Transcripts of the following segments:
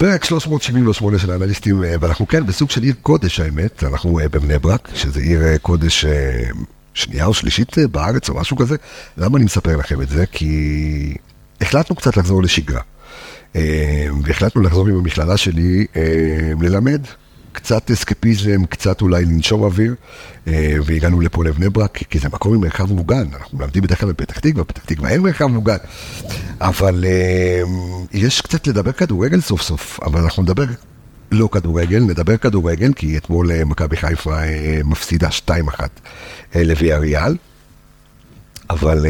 פרק 378 של האנליסטים, אה, ואנחנו כן בסוג של עיר קודש האמת, אנחנו אה, בבני ברק, שזה עיר אה, קודש שנייה או שלישית בארץ או משהו כזה. למה אני מספר לכם את זה? כי החלטנו קצת לחזור לשגרה. והחלטנו לחזור עם המכללה שלי ללמד. קצת אסקפיזם, קצת אולי לנשום אוויר, אה, והגענו לפה לבני ברק, כי זה מקום עם מרחב מוגן, אנחנו מלמדים בדרך כלל בפתח תקווה, בפתח תקווה אין מרחב מוגן, אבל אה, יש קצת לדבר כדורגל סוף סוף, אבל אנחנו נדבר לא כדורגל, נדבר כדורגל, כי אתמול אה, מכבי חיפה מפסידה 2-1 אה, לוויאריאל. אבל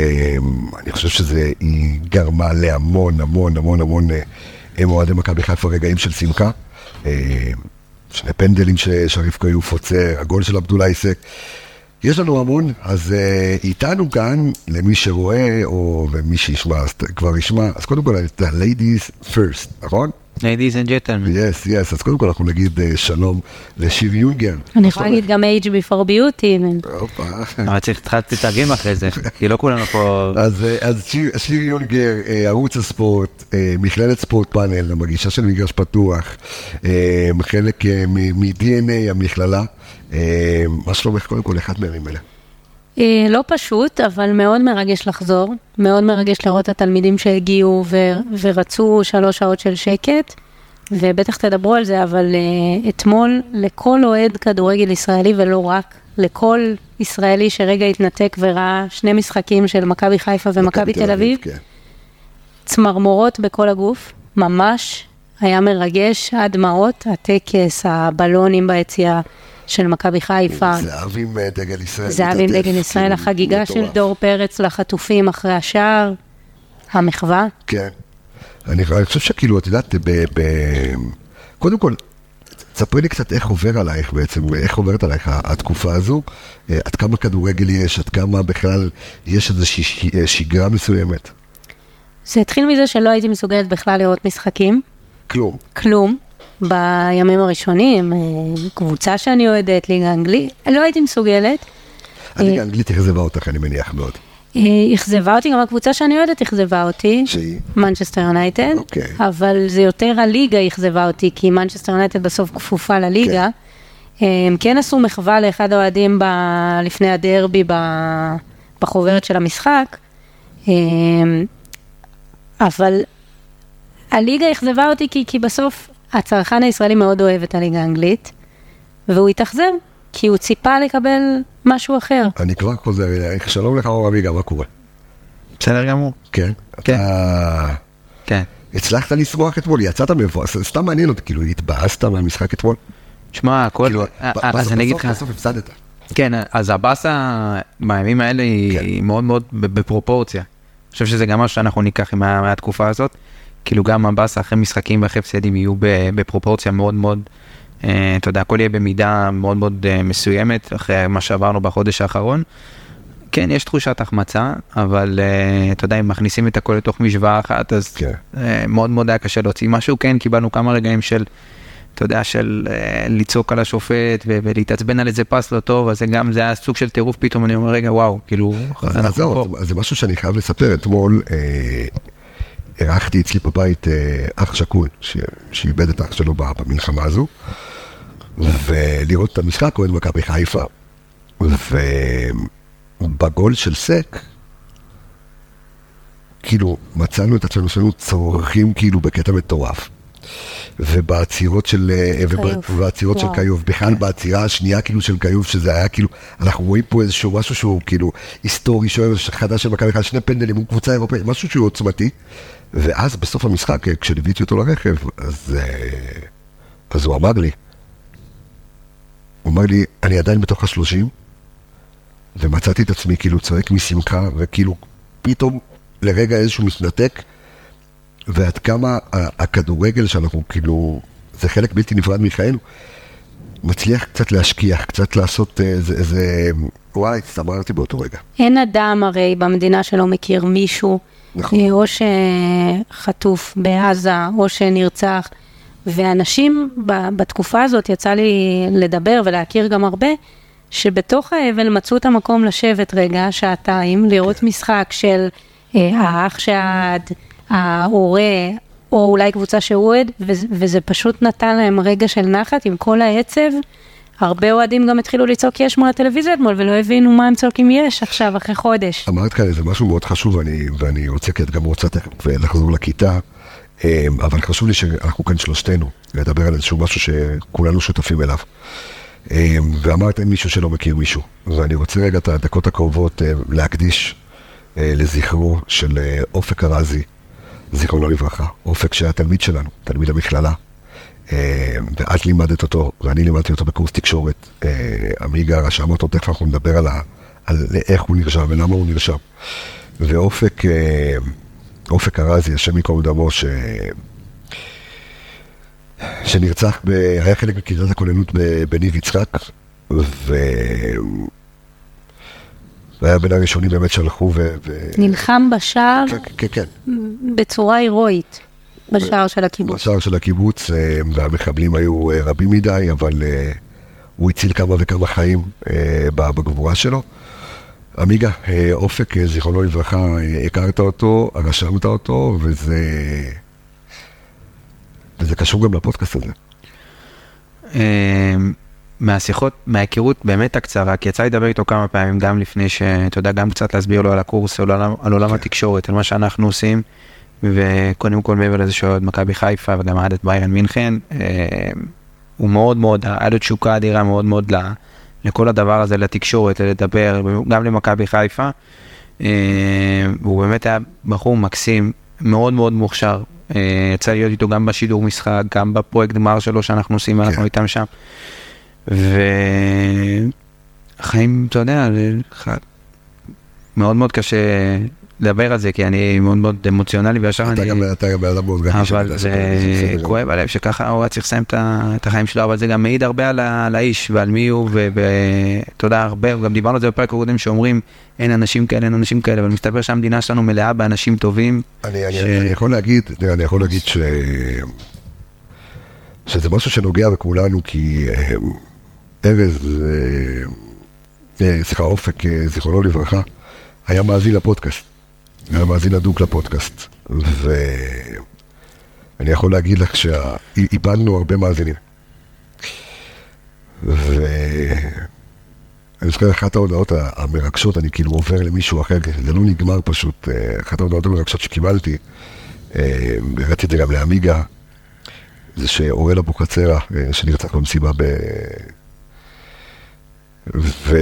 אני חושב שזה, היא גרמה להמון המון המון המון אוהדי מכבי חיפה רגעים של שמחה. אה, שני פנדלים ששריף כיוף עוצר, הגול של עבדולאי עיסק. יש לנו המון, אז uh, איתנו כאן, למי שרואה, או ומי שישמע, אז כבר ישמע, אז קודם כל, ה-ladies first, נכון? Ladies and gentlemen. yes, yes, אז קודם כל אנחנו נגיד uh, שלום לשיר יונגר. אני יכולה להגיד גם age before beauty. הופה. אבל צריך להתחיל לתרגם אחרי זה, כי לא כולנו פה... אז, אה, אז שיר, שיר יונגר, אה, ערוץ הספורט, אה, מכללת ספורט פאנל, המגישה של מגרש פתוח, אה, חלק אה, מ-DNA המכללה. אה, מה שלומך קודם כל, אחד מהימים האלה? אה, לא פשוט, אבל מאוד מרגש לחזור. מאוד מרגש לראות את התלמידים שהגיעו ו- ורצו שלוש שעות של שקט. ובטח תדברו על זה, אבל uh, אתמול לכל אוהד כדורגל ישראלי ולא רק, לכל ישראלי שרגע התנתק וראה שני משחקים של מכבי חיפה ומכבי תל אביב, כן. צמרמורות בכל הגוף, ממש היה מרגש, הדמעות, הטקס, הבלונים ביציאה של מכבי חיפה. זהב עם אה, דגל ישראל. זהב עם דגל ישראל, כאילו, החגיגה של מטורף. דור פרץ לחטופים אחרי השער, המחווה. כן. אני, אני חושב שכאילו, את יודעת, ב, ב, קודם כל, תספרי לי קצת איך עובר עלייך בעצם, איך עוברת עלייך התקופה הזו, אה, עד כמה כדורגל יש, עד כמה בכלל יש איזושהי אה, שגרה מסוימת. זה התחיל מזה שלא הייתי מסוגלת בכלל לראות משחקים, כלום. כלום, בימים הראשונים, אה, קבוצה שאני אוהדת, ליגה אנגלית, לא הייתי מסוגלת. הליגה האנגלית אכזבה אותך, אני מניח מאוד. אה, אכזבה אותי, גם הקבוצה שאני אוהדת אכזבה אותי, שהיא? מנצ'סטר יונייטד, אוקיי. אבל זה יותר הליגה אכזבה אותי, כי מנצ'סטר יונייטד בסוף כפופה לליגה. כן. הם כן עשו מחווה לאחד האוהדים ב- לפני הדרבי ב- בחוברת של המשחק, אה, אבל הליגה אכזבה אותי כי, כי בסוף הצרכן הישראלי מאוד אוהב את הליגה האנגלית, והוא התאכזב, כי הוא ציפה לקבל משהו אחר. אני כבר חוזר אלייך, שלום לך אור אביגה, מה קורה? בסדר גמור. כן. כן. אתה כן. הצלחת לשמוח אתמול, יצאת מבואס, סתם מעניין אותי, כאילו התבאסת מהמשחק אתמול? שמע, הכל... כאילו, אה, אה, אז אני אגיד לך, בסוף הפסדת. כן, אז הבאסה בימים האלה היא כן. מאוד מאוד בפרופורציה. אני חושב שזה גם משהו שאנחנו ניקח מה- מהתקופה הזאת. כאילו גם הבאסה אחרי משחקים ואחרי הפסדים יהיו בפרופורציה מאוד מאוד, אה, אתה יודע, הכל יהיה במידה מאוד מאוד אה, מסוימת אחרי מה שעברנו בחודש האחרון. כן, יש תחושת החמצה, אבל אה, אתה יודע, אם מכניסים את הכל לתוך משוואה אחת, אז כן. אה, מאוד מאוד היה קשה להוציא משהו. כן, קיבלנו כמה רגעים של, אתה יודע, של אה, לצעוק על השופט ו- ולהתעצבן על איזה פס לא טוב, אז זה גם, זה היה סוג של טירוף, פתאום אני אומר, רגע, וואו, כאילו, אז אנחנו אז זהו, פה. אז זה משהו שאני חייב לספר. אתמול אה, אירחתי אצלי בבית אה, אח שכול, שאיבד את אח שלו במלחמה הזו, ולראות את המשחק, אוהד מכבי חיפה. ובגול של סק, כאילו, מצאנו את עצמנו שלנו צורכים כאילו בקטע מטורף. ובעצירות של, אה. ובעצירות של. כיוף, בכלל בעצירה השנייה כאילו של כיוף, שזה היה כאילו, אנחנו רואים פה איזשהו משהו שהוא כאילו היסטורי, שוער חדש של מכבי חיפה, שני פנדלים, הוא קבוצה אירופאית, משהו שהוא עוצמתי. ואז בסוף המשחק, אה, כשליוויתי אותו לרכב, אז, אה, אז הוא אמר לי, הוא אמר לי, אני עדיין בתוך השלושים, ומצאתי את עצמי כאילו צועק משמחה, וכאילו פתאום לרגע איזשהו מתנתק, ועד כמה הכדורגל שאנחנו כאילו, זה חלק בלתי נפרד מחיינו, מצליח קצת להשכיח, קצת לעשות איזה, איזה וואי, הצטמררתי באותו רגע. אין אדם הרי במדינה שלא מכיר מישהו, נכון. אה, או שחטוף בעזה, או שנרצח, ואנשים ב- בתקופה הזאת, יצא לי לדבר ולהכיר גם הרבה, שבתוך האבל מצאו את המקום לשבת רגע, שעתיים, לראות משחק של אה, האח שעד, ההורה, או אולי קבוצה שהוא אוהד, וזה פשוט נתן להם רגע של נחת עם כל העצב. הרבה אוהדים גם התחילו לצעוק יש מול הטלוויזיה אתמול, ולא הבינו מה הם צועקים יש עכשיו, אחרי חודש. אמרת כאן איזה משהו מאוד חשוב, ואני, ואני רוצה, כי את גם רוצה תכף לחזור לכיתה, אמ, אבל חשוב לי שאנחנו כאן שלושתנו, לדבר על איזשהו משהו שכולנו שותפים אליו. אמ, ואמרת אין מישהו שלא מכיר מישהו, ואני רוצה רגע את הדקות הקרובות אה, להקדיש אה, לזכרו של אה, אופק ארזי, זיכרונו לברכה. אופק שהיה תלמיד שלנו, תלמיד המכללה. ואת לימדת אותו, ואני לימדתי אותו בקורס תקשורת. עמיגה רשם אותו, תכף אנחנו נדבר על, ה, על איך הוא נרשם ולמה הוא נרשם. ואופק, אופק ארזי, השם ייקום דמו, ש... שנרצח, ב... היה חלק מכיתת הכוננות בניב יצחק, ו... והיה בין הראשונים באמת שהלכו ו... ו... נלחם בשער כן, כן, כן. בצורה הירואית, בשער של הקיבוץ. בשער של הקיבוץ, אה, והמחבלים היו אה, רבים מדי, אבל אה, הוא הציל כמה וכמה חיים בגבורה שלו. עמיגה, אופק, זיכרונו לברכה, הכרת אותו, רשמת אותו, וזה... וזה קשור גם לפודקאסט הזה. מהשיחות, מההיכרות באמת הקצרה, כי יצא לי לדבר איתו כמה פעמים, גם לפני שאתה יודע, גם קצת להסביר לו על הקורס, על עולם, על עולם כן. התקשורת, על מה שאנחנו עושים, וקודם כל מעבר לזה שהוא אוהד מכבי חיפה וגם אוהד את ביירן מינכן, אמ, הוא מאוד מאוד, היה לו תשוקה אדירה מאוד מאוד לכל הדבר הזה, לתקשורת, לדבר, גם למכבי חיפה, אמ, והוא באמת היה בחור מקסים, מאוד מאוד מוכשר, אה, יצא להיות איתו גם בשידור משחק, גם בפרויקט גמר שלו שאנחנו עושים, כן. אנחנו איתם שם. וחיים, אתה יודע, מאוד מאוד קשה לדבר על זה, כי אני מאוד מאוד אמוציונלי, וישר אני... אתה גם בן אדם מאוד גדול. אבל זה כואב הלב שככה הוא היה צריך לסיים את החיים שלו, אבל זה גם מעיד הרבה על האיש ועל מי הוא, ואתה יודע, הרבה, גם דיברנו על זה בפרק הקודם, שאומרים, אין אנשים כאלה, אין אנשים כאלה, אבל מסתבר שהמדינה שלנו מלאה באנשים טובים. אני יכול להגיד, אני יכול להגיד ש... שזה משהו שנוגע בכולנו, כי אה, ארז, אה, אה, סליחה, אופק, זיכרונו לברכה, היה מאזין לפודקאסט. היה מאזין הדוק לפודקאסט, ואני יכול להגיד לך שאיבדנו הרבה מאזינים. ואני זוכר אחת ההודעות המרגשות, אני כאילו עובר למישהו אחר, זה לא נגמר פשוט, אחת ההודעות המרגשות שקיבלתי, הראיתי את זה גם לעמיגה, זה שאוראל אבוחצירא, שנרצח במסיבה ב... ו...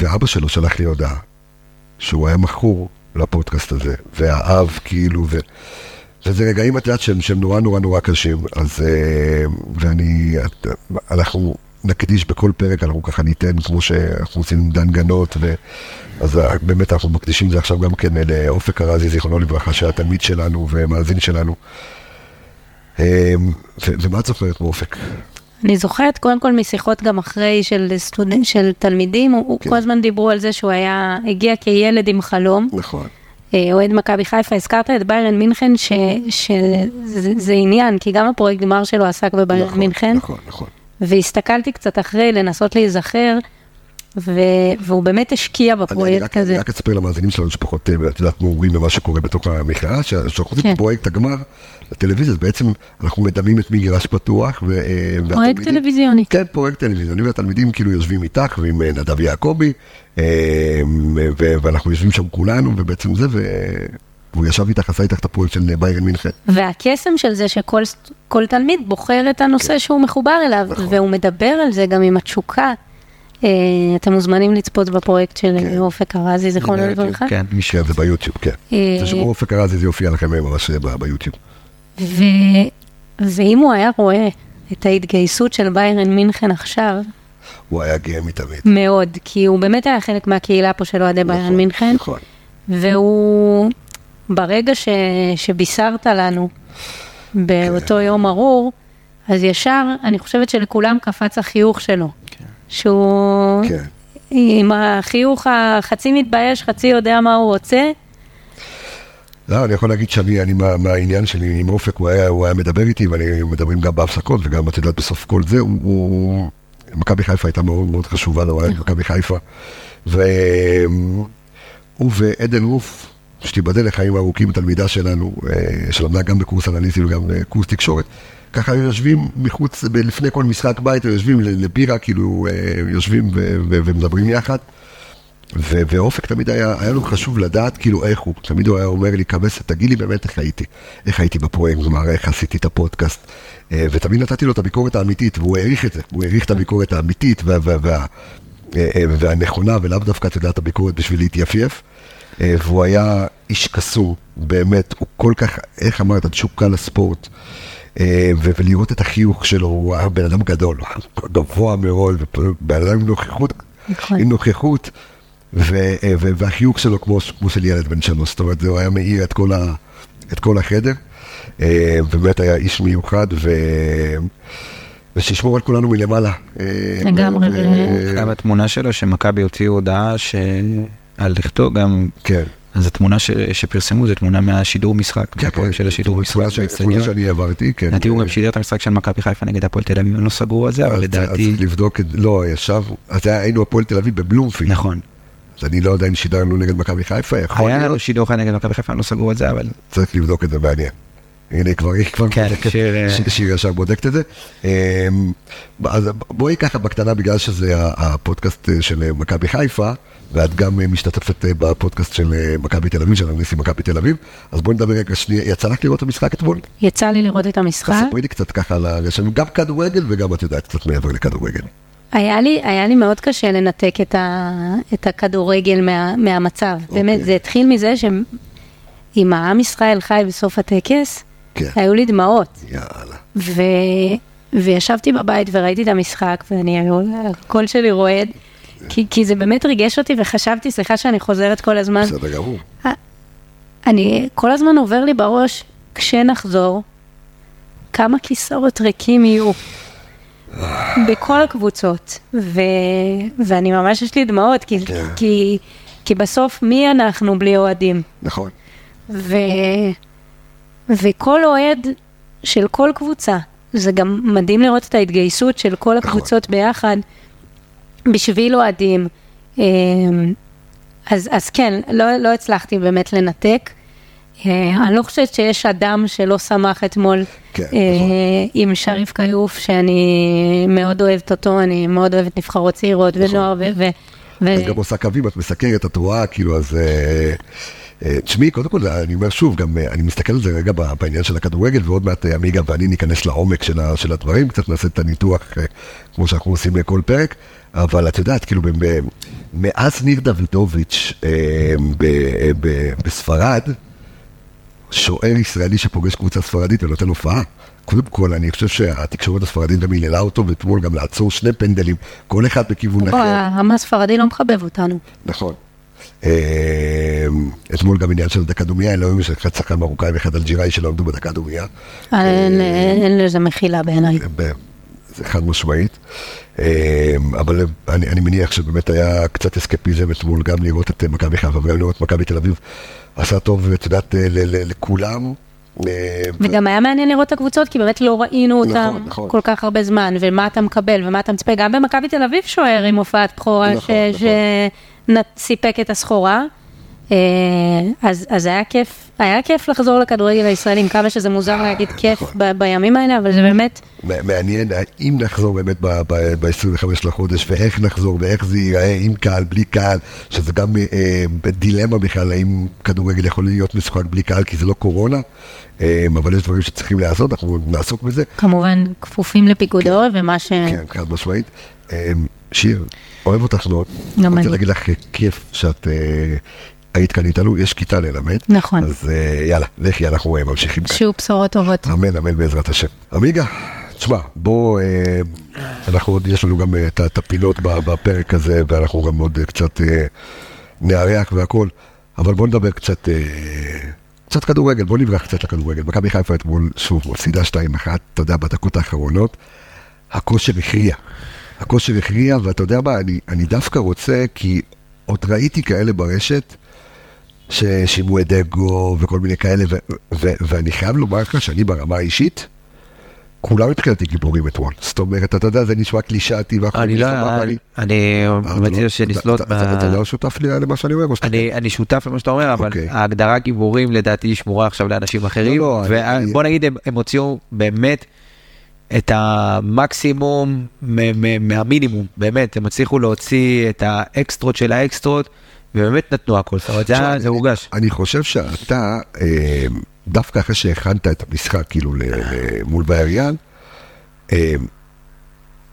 ואבא שלו שלח לי הודעה, שהוא היה מכור לפודקאסט הזה, והאב כאילו, ו... וזה רגעים, את יודעת, שהם, שהם נורא נורא נורא קשים, אז... אה, ואני... אנחנו נקדיש בכל פרק, אנחנו ככה ניתן, כמו שאנחנו עושים עם דן גנות, ו... אז אה, באמת אנחנו מקדישים את זה עכשיו גם כן לאופק ארזי, זיכרונו לברכה, שהיה תלמיד שלנו ומאזין שלנו. אה. ומה את זוכרת באופק? אני זוכרת קודם כל משיחות גם אחרי של סטודנט, של תלמידים, כן. כל הזמן דיברו על זה שהוא היה, הגיע כילד עם חלום. נכון. אה, אוהד מכבי חיפה, הזכרת את ביירן מינכן, שזה עניין, כי גם הפרויקט גמר שלו עסק בביירן נכון, מינכן. נכון, נכון. והסתכלתי קצת אחרי לנסות להיזכר, ו... והוא באמת השקיע בפרויקט הזה. אני רק אספר למאזינים שלנו שפחות, אה, את יודעת, מעורים במה שקורה בתוך המכללה, שאנחנו עושים כן. פרויקט הגמר לטלוויזיה, אז בעצם אנחנו מדמים את מגרש פתוח. ו... אה, פרויקט טלוויזיוני. כן, פרויקט טלוויזיוני, והתלמידים כאילו יושבים איתך ועם אה, נדב יעקבי, ואנחנו יושבים שם כולנו, ובעצם זה, ו... והוא ישב איתך, עשה איתך את הפרויקט של ביירן מינכן. והקסם של זה שכל תלמיד בוחר את הנושא כן. שהוא מחובר אליו, נכון. והוא מדבר על זה גם עם התשוקה. אה, אתם מוזמנים לצפות בפרויקט של כן. אופק ארזי, זיכרונו לברכה. כן, מי שאוהב זה ביוטיוב, כן. אה, זה שבו אופק ארזי זה יופיע לכם ממש ביוטיוב. ואם הוא היה רואה את ההתגייסות של ביירן מינכן עכשיו, הוא היה גאה מתמיד. מאוד, כי הוא באמת היה חלק מהקהילה פה של אוהדי ביירן נכון, מינכן. נכון. והוא, ברגע ש, שבישרת לנו באותו כן. יום ארור, אז ישר, אני חושבת שלכולם קפץ החיוך שלו. שהוא כן. עם החיוך החצי מתבייש, חצי יודע מה הוא רוצה. לא, אני יכול להגיד שאני, אני, מה, מהעניין שלי עם אופק, הוא היה, הוא היה מדבר איתי, ואני מדברים גם בהפסקות, וגם, את יודעת, בסוף כל זה, הוא... הוא מכבי חיפה הייתה מאוד מאוד חשובה היה מכבי חיפה. והוא ועדן רוף, שתיבדל לחיים ארוכים, תלמידה שלנו, אה, שלמדה גם בקורס אנליטי וגם בקורס תקשורת, ככה יושבים מחוץ, לפני כל משחק בית, יושבים לבירה, כאילו, אה, יושבים ומדברים יחד. ו- ואופק תמיד היה, היה לו חשוב לדעת כאילו איך הוא, תמיד הוא היה אומר לי, קבס, תגיד לי באמת איך הייתי, איך הייתי בפרויקט, כלומר איך עשיתי את הפודקאסט, אה, ותמיד נתתי לו את הביקורת האמיתית, והוא העריך את זה, הוא העריך את הביקורת האמיתית וה, וה, וה, אה, והנכונה, ולאו דווקא, אתה יודע, את הביקורת בשביל להתייפייף, והוא היה איש קסום, באמת, הוא כל כך, איך אמרת, תשוקה לספורט. אה, ולראות את החיוך שלו, הוא היה בן אדם גדול, גבוה מאוד, ובן אדם עם נוכחות, נכון. עם נוכחות, ו- ו- והחיוך שלו כמו, כמו של ילד בן שלוש, זאת אומרת, הוא היה מאיר את כל, ה- את כל החדר, אה, באמת היה איש מיוחד, ו... ושישמור על כולנו מלמעלה. אה, לגמרי, אה, גם התמונה שלו שמכבי הוציאו הודעה ש... על לכתו גם, כן. אז התמונה ש... שפרסמו זה תמונה מהשידור משחק, כן, כן, של השידור משחק תמונה ש- תמונה. שאני העברתי, כן. לדעתי הוא גם שידר את המשחק של מכבי חיפה נגד הפועל תל אביב, הם לא סגרו על זה, אבל אז- אז לדעתי, צריך לבדוק, את- לא, ישב, אז היה- היינו הפועל תל אביב בבלומפילד. נכון. אז אני לא יודע אם שידרנו נגד מכבי חיפה, יכול היה להיות, לנו שידור נגד מכבי חיפה, הם לא סגרו על זה, אבל צריך לבדוק את זה, מעניין. הנה, כבר היא כבר כן, שיר, אה, ש- שיר ישר בודקת את זה. אמ, אז בואי ככה בקטנה, בגלל שזה הפודקאסט אה, של אה, מכבי חיפה, ואת גם משתתפת בפודקאסט של מכבי תל אביב, של אנליסטים מכבי תל אביב, אז בואי נדבר רגע שנייה, יצא לך לראות את המשחק אתמול? יצא לי לראות את המשחק. ספרי לי קצת ככה על ה... יש לנו גם כדורגל וגם את יודעת קצת מעבר לכדורגל. היה לי, היה לי מאוד קשה לנתק את, ה, את הכדורגל מה, מהמצב. אוקיי. באמת, זה התחיל מזה שאם העם ישראל חי בסוף הטקס, כן. היו לי דמעות. יאללה. ו... וישבתי בבית וראיתי את המשחק, ואני, הקול שלי רועד, כי, כי זה באמת ריגש אותי, וחשבתי, סליחה שאני חוזרת כל הזמן, בסדר גמור. אני, כל הזמן עובר לי בראש, כשנחזור, כמה כיסאות ריקים יהיו. בכל הקבוצות, ו... ואני ממש יש לי דמעות, כי, כן. כי, כי בסוף מי אנחנו בלי אוהדים? נכון. ו... וכל אוהד של כל קבוצה, זה גם מדהים לראות את ההתגייסות של כל הקבוצות ביחד בשביל אוהדים. אמ, אז, אז כן, לא, לא הצלחתי באמת לנתק. אה, אני לא חושבת שיש אדם שלא שמח אתמול כן, אה, נכון. עם שריף כיוף, שאני מאוד אוהבת אותו, אני מאוד אוהבת נבחרות צעירות נכון. ונוער, ו... ו- ו- את גם עושה קווים, את מסקרת, את רואה, כאילו, אז... אה, תשמעי, קודם כל, אני אומר שוב, גם אה, אני מסתכל על זה רגע בעניין של הכדורגל, ועוד מעט אה, עמיגה ואני ניכנס לעומק של של הדברים, קצת נעשה את הניתוח, כמו שאנחנו עושים לכל פרק, אבל את יודעת, כאילו, מאז ניר דוידוביץ' בספרד, שוער ישראלי שפוגש קבוצה ספרדית ונותן הופעה. קודם כל, אני חושב שהתקשורת הספרדית גם היללה אותו, ואתמול גם לעצור שני פנדלים, כל אחד בכיוון בוא, אחר. העם הספרדי לא מחבב אותנו. נכון. אה, אתמול גם עניין של דקה דומייה, לא היו אחד שחקן מרוקאי ואחד אלג'יראי שלא עמדו בדקה דומייה. אין, אין לזה מחילה בעיניי. זה חד משמעית. אה, אבל אני, אני מניח שבאמת היה קצת אסקפיזם אתמול גם לראות את אה, מכבי חיפה וגם לראות את מכבי תל אביב. עשה טוב, את יודעת, אה, לכולם. אה, וגם היה מעניין לראות את הקבוצות, כי באמת לא ראינו נכון, אותם נכון. כל כך הרבה זמן, ומה אתה מקבל ומה אתה מצפה. גם במכבי תל אביב שוער עם הופעת בכורה נכון, ש- שסיפק את הסחורה. אה, אז, אז היה כיף, היה כיף לחזור לכדורגל הישראלי, עם כמה שזה מוזר להגיד כיף נכון. ב- בימים האלה, אבל זה באמת, מעניין האם נחזור באמת ב-25 לחודש, ואיך נחזור, ואיך זה ייראה, עם קהל, בלי קהל, שזה גם אה, דילמה בכלל, האם כדורגל יכול להיות משחק בלי קהל, כי זה לא קורונה, אה, אבל יש דברים שצריכים לעשות, אנחנו נעסוק בזה. כמובן, כפופים לפיקוד העורף ומה ש... כן, חד משמעית. שיר, אוהב אותך מאוד. גם רוצה אני. להגיד לך, כיף שאת אה, היית כאן איתנו, יש כיתה ללמד. נכון. אז אה, יאללה, לכי, אנחנו אה, ממשיכים כאן. שיהיו בשורות טובות. אמן, אמן בעזרת השם. עמיגה, תשמע, בוא, אנחנו עוד, יש לנו גם את הפינות בפרק הזה, ואנחנו גם עוד קצת נארח והכל, אבל בוא נדבר קצת, קצת כדורגל, בוא נברח קצת לכדורגל. מכבי חיפה אתמול, שוב, מפסידה 2-1, אתה יודע, בדקות האחרונות, הכושר הכריע. הכושר הכריע, ואתה יודע מה, אני, אני דווקא רוצה, כי עוד ראיתי כאלה ברשת, ששימעו את דגו וכל מיני כאלה, ו- ו- ואני חייב לומר לך שאני ברמה האישית, כולם מבחינתי גיבורים אתמול. זאת אומרת, אתה יודע, זה נשמע קלישאתי. אני לא, אני- אה, מציע לא- שנסלוט, אתה- לא שותף לי למה שאני אומר? אני שותף למה שאתה אומר, אבל אוקיי. ההגדרה גיבורים לדעתי שמורה עכשיו לאנשים אחרים, לא, אני- ובוא נגיד הם הוציאו באמת את המקסימום מהמינימום, באמת, הם הצליחו להוציא את האקסטרות של האקסטרות, ובאמת נתנו הכל, זאת אומרת, זה הורגש. אני חושב שאתה, אה, דווקא אחרי שהכנת את המשחק, כאילו, מול ויאריאל, אה,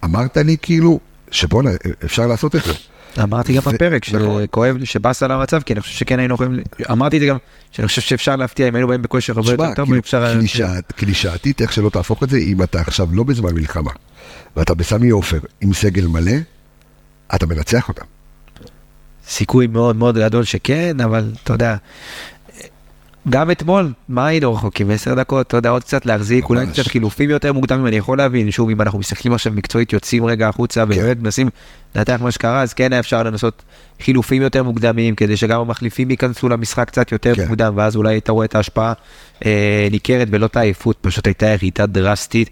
אמרת לי, כאילו, שבואנה, אפשר לעשות את זה. אמרתי גם בפרק נכון. שכואב לי שבאסה למצב, כי אני חושב שכן היינו יכולים, אמרתי את זה גם, שאני חושב שאפשר להפתיע אם היינו באים בכושר הרבה יותר טוב, כאילו, אפשר... קלישאתית, איך שלא תהפוך את זה, אם אתה עכשיו לא בזמן מלחמה, ואתה בסמי עופר עם סגל מלא, אתה מנצח אותם. סיכוי מאוד מאוד גדול שכן, אבל אתה יודע, גם אתמול, מה היינו רחוקים? 10 דקות, אתה יודע, עוד קצת להחזיק, אולי. קצת חילופים יותר מוקדמים, אני יכול להבין, שוב, אם אנחנו מסתכלים עכשיו מקצועית, יוצאים רגע החוצה ובאמת מנסים לנתח מה שקרה, אז כן היה אפשר לנסות חילופים יותר מוקדמים, כדי שגם המחליפים ייכנסו למשחק קצת יותר כן. מוקדם, ואז אולי אתה רואה את ההשפעה אה, ניכרת ולא את העייפות, פשוט הייתה ירידה דרסטית,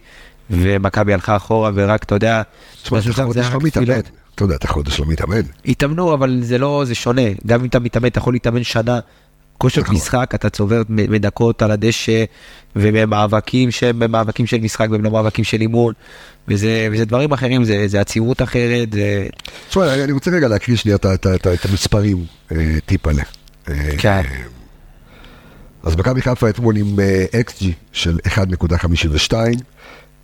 ומכבי הלכה אחורה, ורק, אתה יודע, תשמע, זה היה לא רק מתאמן. תפילות. אתה יודע, אתה חודש לא מתאמן. התאמנו, אבל זה לא, זה שונה. גם אם אתה מתאמן, אתה יכול להתאמן שנה. כושר נכון. משחק, אתה צובר מדקות על הדשא, ובמאבקים שהם מאבקים של משחק והם לא מאבקים של אימון, וזה, וזה דברים אחרים, זה, זה עצימות אחרת, זה... תשמע, אני- אני רוצה רגע להקריא שנייה את את את את המספרים, אה, טיפלה. אה, כן. אז מכבי חיפה אתמול עם אה, XG של 1.52,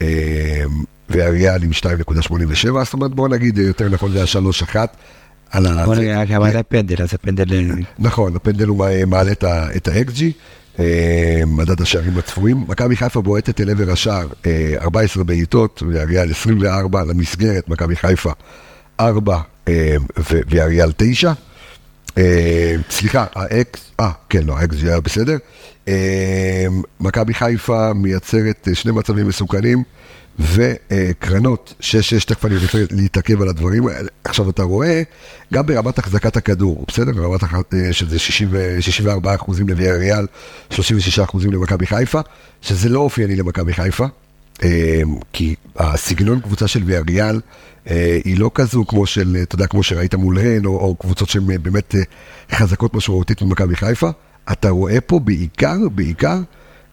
אה, ואריאל עם 2.87, זאת אומרת בוא נגיד אה, יותר נכון זה היה 3-1. בוא זה- גם היה פנדל, אז הפנדל... אה, נכון, הפנדל הוא מע- מעלה את ה-XG, אה, מדד השערים הצפויים. מכבי חיפה בועטת אל עבר השער, אה, 14 בעיטות, ואריאל 24 למסגרת, מכבי חיפה 4 אה, ו- ואריאל 9. אה, סליחה, האקס, אה, כן, לא, האקס היה בסדר. אה, מכבי חיפה מייצרת אה, שני מצבים מסוכנים, וקרנות 6-6, תכף אני רוצה להתעכב על הדברים האלה. עכשיו אתה רואה, גם ברמת החזקת הכדור, בסדר? ברמת אה, שזה 60 ו- 64 אחוזים לוויאריאל, 36 אחוזים למכבי חיפה, שזה לא אופייני למכבי חיפה. אה, כי הסגנון קבוצה של ויאריאל אה, היא לא כזו כמו של, אתה יודע, כמו שראית מול רן, או, או קבוצות שהן באמת חזקות משמעותית ממכבי חיפה. אתה רואה פה בעיקר, בעיקר,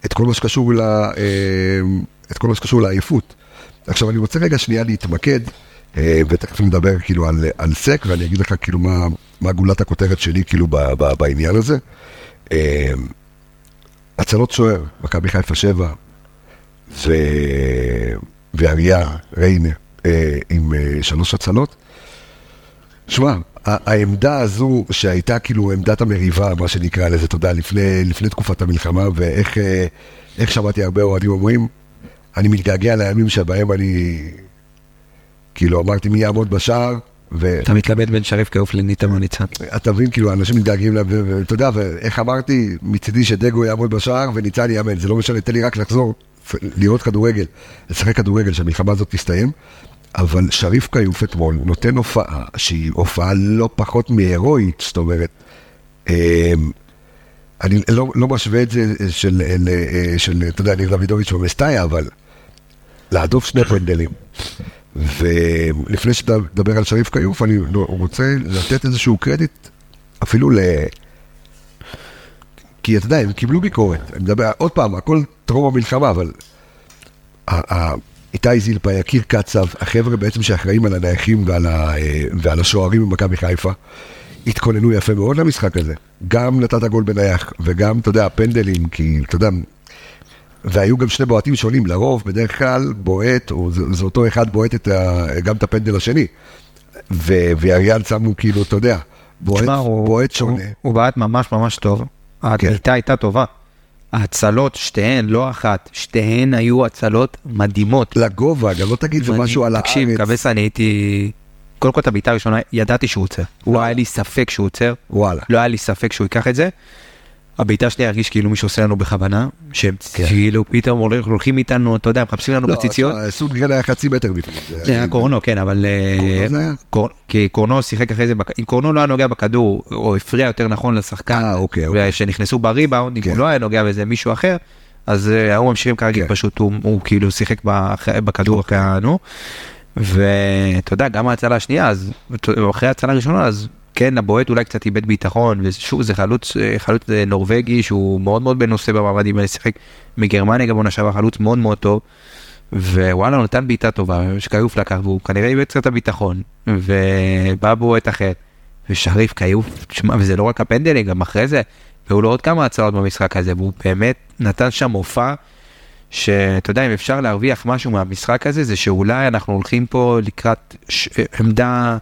את כל מה שקשור, ל, את כל מה שקשור לעייפות. עכשיו אני רוצה רגע שנייה להתמקד, אה, ותכף נדבר כאילו על, על סק, ואני אגיד לך כאילו מה, מה גולת הכותרת שלי כאילו ב, ב, בעניין הזה. אה, הצלות שוער, מכבי חיפה 7, ו... ואריה ריינה אה, עם שלוש הצלות. שמע, העמדה הזו שהייתה כאילו עמדת המריבה, מה שנקרא לזה, אתה יודע, לפני, לפני תקופת המלחמה, ואיך איך שמעתי הרבה אוהדים אומרים, אני מתגעגע לימים שבהם אני, כאילו אמרתי מי יעמוד בשער, ו... אתה מתלבט בין שריף כעוף לניטה ניצן. אתה מבין, כאילו, אנשים מתגעגעים ואתה יודע, ואיך אמרתי, מצידי שדגו יעמוד בשער וניצן יאמן, זה לא משנה, תן לי רק לחזור, לראות כדורגל, לשחק כדורגל, שהמלחמה הזאת תסתיים, אבל שריף כיוף אתמול נותן הופעה שהיא הופעה לא פחות מהירואית, זאת אומרת, אמ, אני לא, לא משווה את זה של, של, של אתה יודע, ניר דוידוביץ' ומסטאיה, אבל להדוף שני פנדלים. ולפני שתדבר על שריף כיוף, אני רוצה לתת איזשהו קרדיט אפילו ל... כי אתה יודע, הם קיבלו ביקורת. אני מדבר, עוד פעם, הכל טרום המלחמה, אבל... איתי זילפה, יקיר קצב, החבר'ה בעצם שאחראים על הנייחים ועל, ה, ועל השוערים במכבי חיפה, התכוננו יפה מאוד למשחק הזה. גם נתת גול בנייח, וגם, אתה יודע, פנדלים, כי, אתה יודע, והיו גם שני בועטים שונים, לרוב, בדרך כלל, בועט, או זה, זה אותו אחד בועט את ה, גם את הפנדל השני. ו- ואריאל שמו כאילו, אתה יודע, בועט, הוא- בועט הוא- שונה. הוא בעט ממש ממש טוב. הבעיטה הייתה טובה. ההצלות, שתיהן, לא אחת, שתיהן היו הצלות מדהימות. לגובה, גם לא תגיד זה משהו על תקשיב, הארץ. קבסה, אני הייתי... קודם כל את הבעיטה הראשונה, ידעתי שהוא עוצר. לא היה לי ספק שהוא עוצר. וואלה. לא היה לי ספק שהוא ייקח את זה. הבעיטה השנייה הרגיש כאילו מישהו עושה לנו בכוונה, שהם כן. כאילו פתאום הולכים איתנו, אתה יודע, מחפשים לנו לא, בציציות. תשמע, סונגרן היה חצי מטר בפנים. זה היה קורנו, כן, אבל... אה, כי קורנו שיחק אחרי זה, אם קורנו לא היה נוגע בכדור, או הפריע יותר נכון לשחקן, אה, אוקיי, אוקיי. שנכנסו בריבאונד, אם כן. הוא לא היה נוגע בזה מישהו אחר, אז אה, ההוא ממשיכים כרגיל, כן. פשוט הוא, כאילו שיחק בכדור אחרי הנו. ואתה יודע, גם ההצלה השנייה, אז אחרי ההצלה הראשונה, אז כן, הבועט אולי קצת איבד ביטחון, ושוב, זה חלוץ, אה, חלוץ אה, נורבגי שהוא מאוד מאוד מנוסה במעמדים האלה, שיחק מגרמניה גם עונה שעברה חלוץ מאוד מאוד טוב. ווואלה, הוא נתן בעיטה טובה, שכיוף לקח, והוא כנראה איבד קצת הביטחון, ובא בועט אחר, ושריף כיוף, תשמע, וזה לא רק הפנדלים, גם אחרי זה, והיו לו עוד כמה הצעות במשחק הזה, והוא באמת נתן שם מופע, שאתה יודע, אם אפשר להרוויח משהו מהמשחק הזה, זה שאולי אנחנו הולכים פה לקראת ש... עמדה,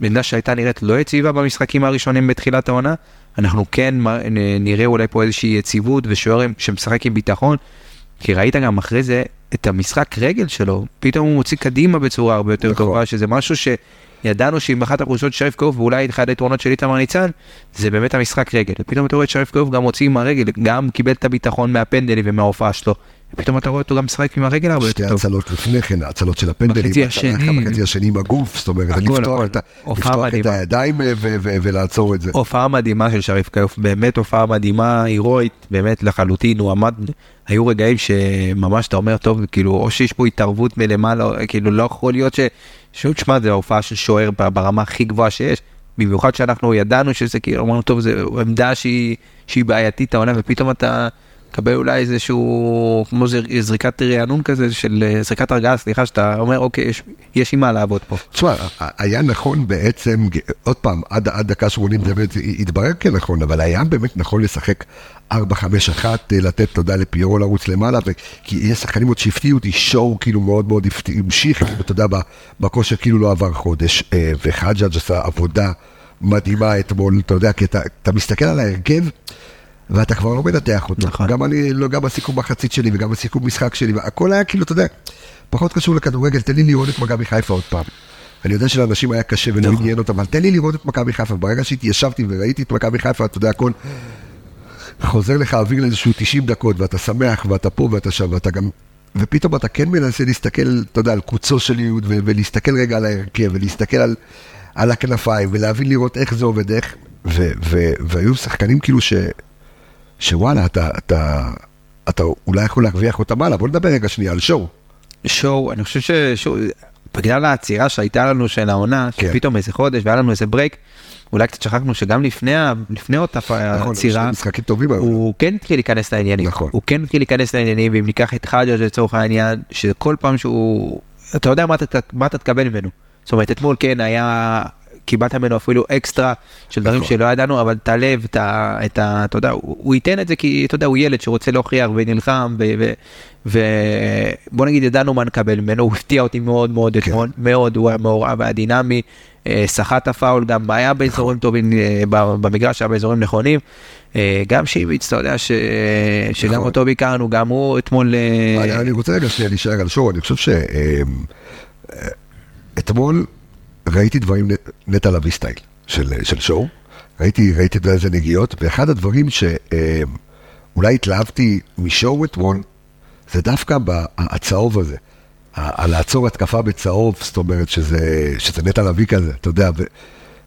עמדה שהייתה נראית לא יציבה במשחקים הראשונים בתחילת העונה, אנחנו כן נראה אולי פה איזושהי יציבות ושוער שמשחק עם ביטחון, כי ראית גם אחרי זה את המשחק רגל שלו, פתאום הוא מוציא קדימה בצורה הרבה יותר נכון. טובה, שזה משהו שידענו שעם אחת החולשות של שריף קרוב, ואולי אחד היתרונות של איתמר ניצן, זה באמת המשחק רגל. ופתאום אתה רואה את שריף קרוב גם מוציא עם הרגל, גם קיבל את הביטחון מהפנדלים ומההופעה שלו. ופתאום אתה רואה אותו גם משחק עם הרגל הרבה שתי יותר טוב. הצלות לפני כן, הצלות של הפנדלים, בחצי השני. בחצי השני עם הגוף, זאת אומרת, לפתוח. את. הידיים אה, ולעצור את זה. הופעה מדהימה של שריף כיוף, באמת הופעה מדהימה, הירואית, באמת לחלוטין, הוא עמד, היו רגעים שממש אתה אומר, טוב, כאילו, או שיש פה התערבות מלמעלה, כאילו, לא יכול להיות ש... שוב, תשמע, זו ההופעה של שוער ברמה הכי גבוהה שיש, במיוחד שאנחנו ידענו שזה כאילו, אמרנו, טוב, זו עמדה שהיא בעייתית העונה, ופתאום אתה מקבל אולי איזשהו, כמו זר- זריקת רענון כזה, של אה, זריקת הרגעה, סליחה, שאתה אומר, אוקיי, יש, יש עם מה לעבוד פה. תשמע, היה נכון בעצם, עוד פעם, עד, עד דקה 80 זה באמת התברר כנכון, אבל היה באמת נכון לשחק 4-5-1, לתת תודה לפיירו לרוץ למעלה, כי יש שחקנים עוד שהפתיעו אותי, שואו כאילו מאוד מאוד המשיך, כאילו, אתה יודע, בכושר כאילו לא עבר חודש, אה, וחג'אג' עשה עבודה מדהימה אתמול, אתה יודע, כי אתה, אתה מסתכל על ההרכב, ואתה כבר לא מנתח אותו. נכון. גם אני, לא, גם בסיכום מחצית שלי וגם בסיכום משחק שלי, הכל היה כאילו, אתה יודע, פחות קשור לכדורגל, תן לי לראות את מכבי חיפה עוד פעם. אני יודע שלאנשים היה קשה ולא נכון. עניין אותם, אבל תן לי לראות את מכבי חיפה. ברגע שהתיישבתי וראיתי את מכבי חיפה, אתה יודע, הכל חוזר לך אוויר לאיזשהו 90 דקות, ואתה שמח, ואתה פה ואתה שם, ואתה גם... ופתאום אתה כן מנסה להסתכל, אתה יודע, על קוצו של יהוד, ולהסתכל רגע על ההרכב, ולהסתכל על, על הכנפיים, ולהבין לראות איך זה עובד, איך... והיו שחקנים כאילו ש... שוואלה, אתה, אתה, אתה אולי יכול להרוויח אותם הלאה. בוא נדבר רגע שנייה על שואו. שואו, אני חושב ששואו, בגלל העצירה שהייתה לנו של העונה, כן. שפתאום איזה חודש והיה לנו איזה break, אולי קצת שכחנו שגם לפני, לפני אותה נכון, משחקים טובים היו. הוא כן התחיל להיכנס לעניינים, נכון. הוא כן התחיל להיכנס לעניינים, ואם ניקח את חג'ה לצורך העניין, שכל פעם שהוא, אתה יודע מה אתה, מה אתה תקבל ממנו. זאת אומרת, אתמול כן היה, קיבלת ממנו אפילו אקסטרה של דברים נכון. שלא ידענו, אבל את הלב, את ה... את ה אתה יודע, הוא, ייתן את זה כי, אתה יודע, הוא ילד שרוצה להוכיח ונלחם, ובוא נגיד, ידענו מה נקבל ממנו, הוא הפתיע אותי מאוד מאוד כן. אתמול, מאוד, הוא היה מעורב, היה דינמי, אה, סחט הפאול, גם היה באזורים טובים, אה, במגרש היה באזורים נכונים. אה, גם שיביץ, אתה יודע, ש... שגם נכון. אותו ביקרנו, גם הוא אתמול... אני, אני רוצה רגע שנייה להישאר על שואו, אני חושב שאתמול ראיתי דברים נטע לביא סטייל של, של שואו, ראיתי, ראיתי את איזה נגיעות, ואחד הדברים שאולי התלהבתי משואו אתמול, זה דווקא הצהוב הזה, על לעצור התקפה בצהוב, זאת אומרת שזה, שזה נטע לביא כזה, אתה יודע, ו-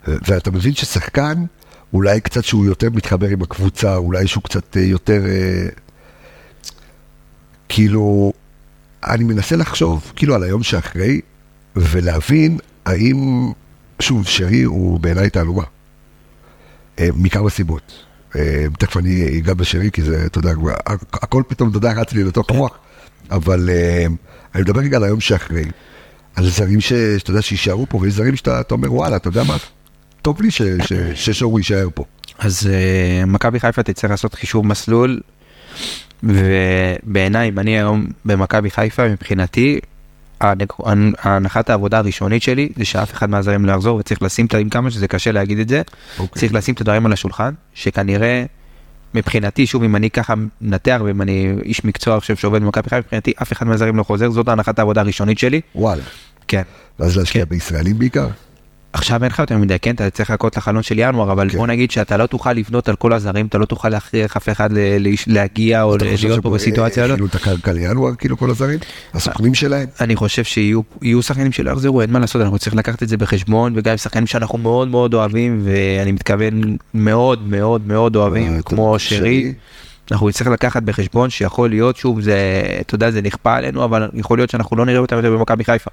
ואתה מבין ששחקן, אולי קצת שהוא יותר מתחבר עם הקבוצה, אולי שהוא קצת אה, יותר... אה, כאילו, אני מנסה לחשוב כאילו על היום שאחרי, ולהבין האם, שוב, שרי הוא בעיניי תעלומה. אה, מכמה סיבות. אה, תכף אני אגע בשרי, כי זה, אתה יודע, הכל פתאום, אתה יודע, רץ לי לתוך המוח, אבל אה, אני מדבר רגע על היום שאחרי, על זרים שאתה יודע, שיישארו פה, ויש זרים שאתה אתה אומר, וואלה, אתה יודע מה, טוב לי ששור יישאר פה. אז מכבי חיפה תצטרך לעשות חישוב מסלול, ובעיניי, אם אני היום במכבי חיפה, מבחינתי, הנחת העבודה הראשונית שלי זה שאף אחד מהזרים לא יחזור וצריך לשים את, עם כמה שזה קשה להגיד את זה, אוקיי. צריך לשים את הדברים על השולחן, שכנראה, מבחינתי, שוב, אם אני ככה מנתח ואם אני איש מקצוע עכשיו שעובד במכבי חיפה, מבחינתי אף אחד מהזרים לא חוזר, זאת הנחת העבודה הראשונית שלי. וואלה. כן. ואז להשקיע כן. בישראלים בעיקר? עכשיו אין לך יותר מדי, כן, אתה צריך לחכות לחלון של ינואר, אבל כן. בוא נגיד שאתה לא תוכל לבנות על כל הזרים, אתה לא תוכל להכריח אף אחד להגיע או אתה חושב להיות פה בסיטואציה אה, הזאת. הכינו את הקרקע לינואר, כאילו כל הזרים? הסוכנים שלהם? אני חושב שיהיו יהיו שחקנים שלא יחזרו, אין מה לעשות, אנחנו צריכים לקחת את זה בחשבון, וגם שחקנים שאנחנו מאוד מאוד אוהבים, ואני מתכוון מאוד מאוד מאוד אוהבים, אה, כמו. שרי, אנחנו נצטרך לקחת בחשבון שיכול להיות, שוב, זה, אתה יודע, זה נכפה עלינו, אבל יכול להיות שאנחנו לא נראה אותם יותר במכבי חיפה.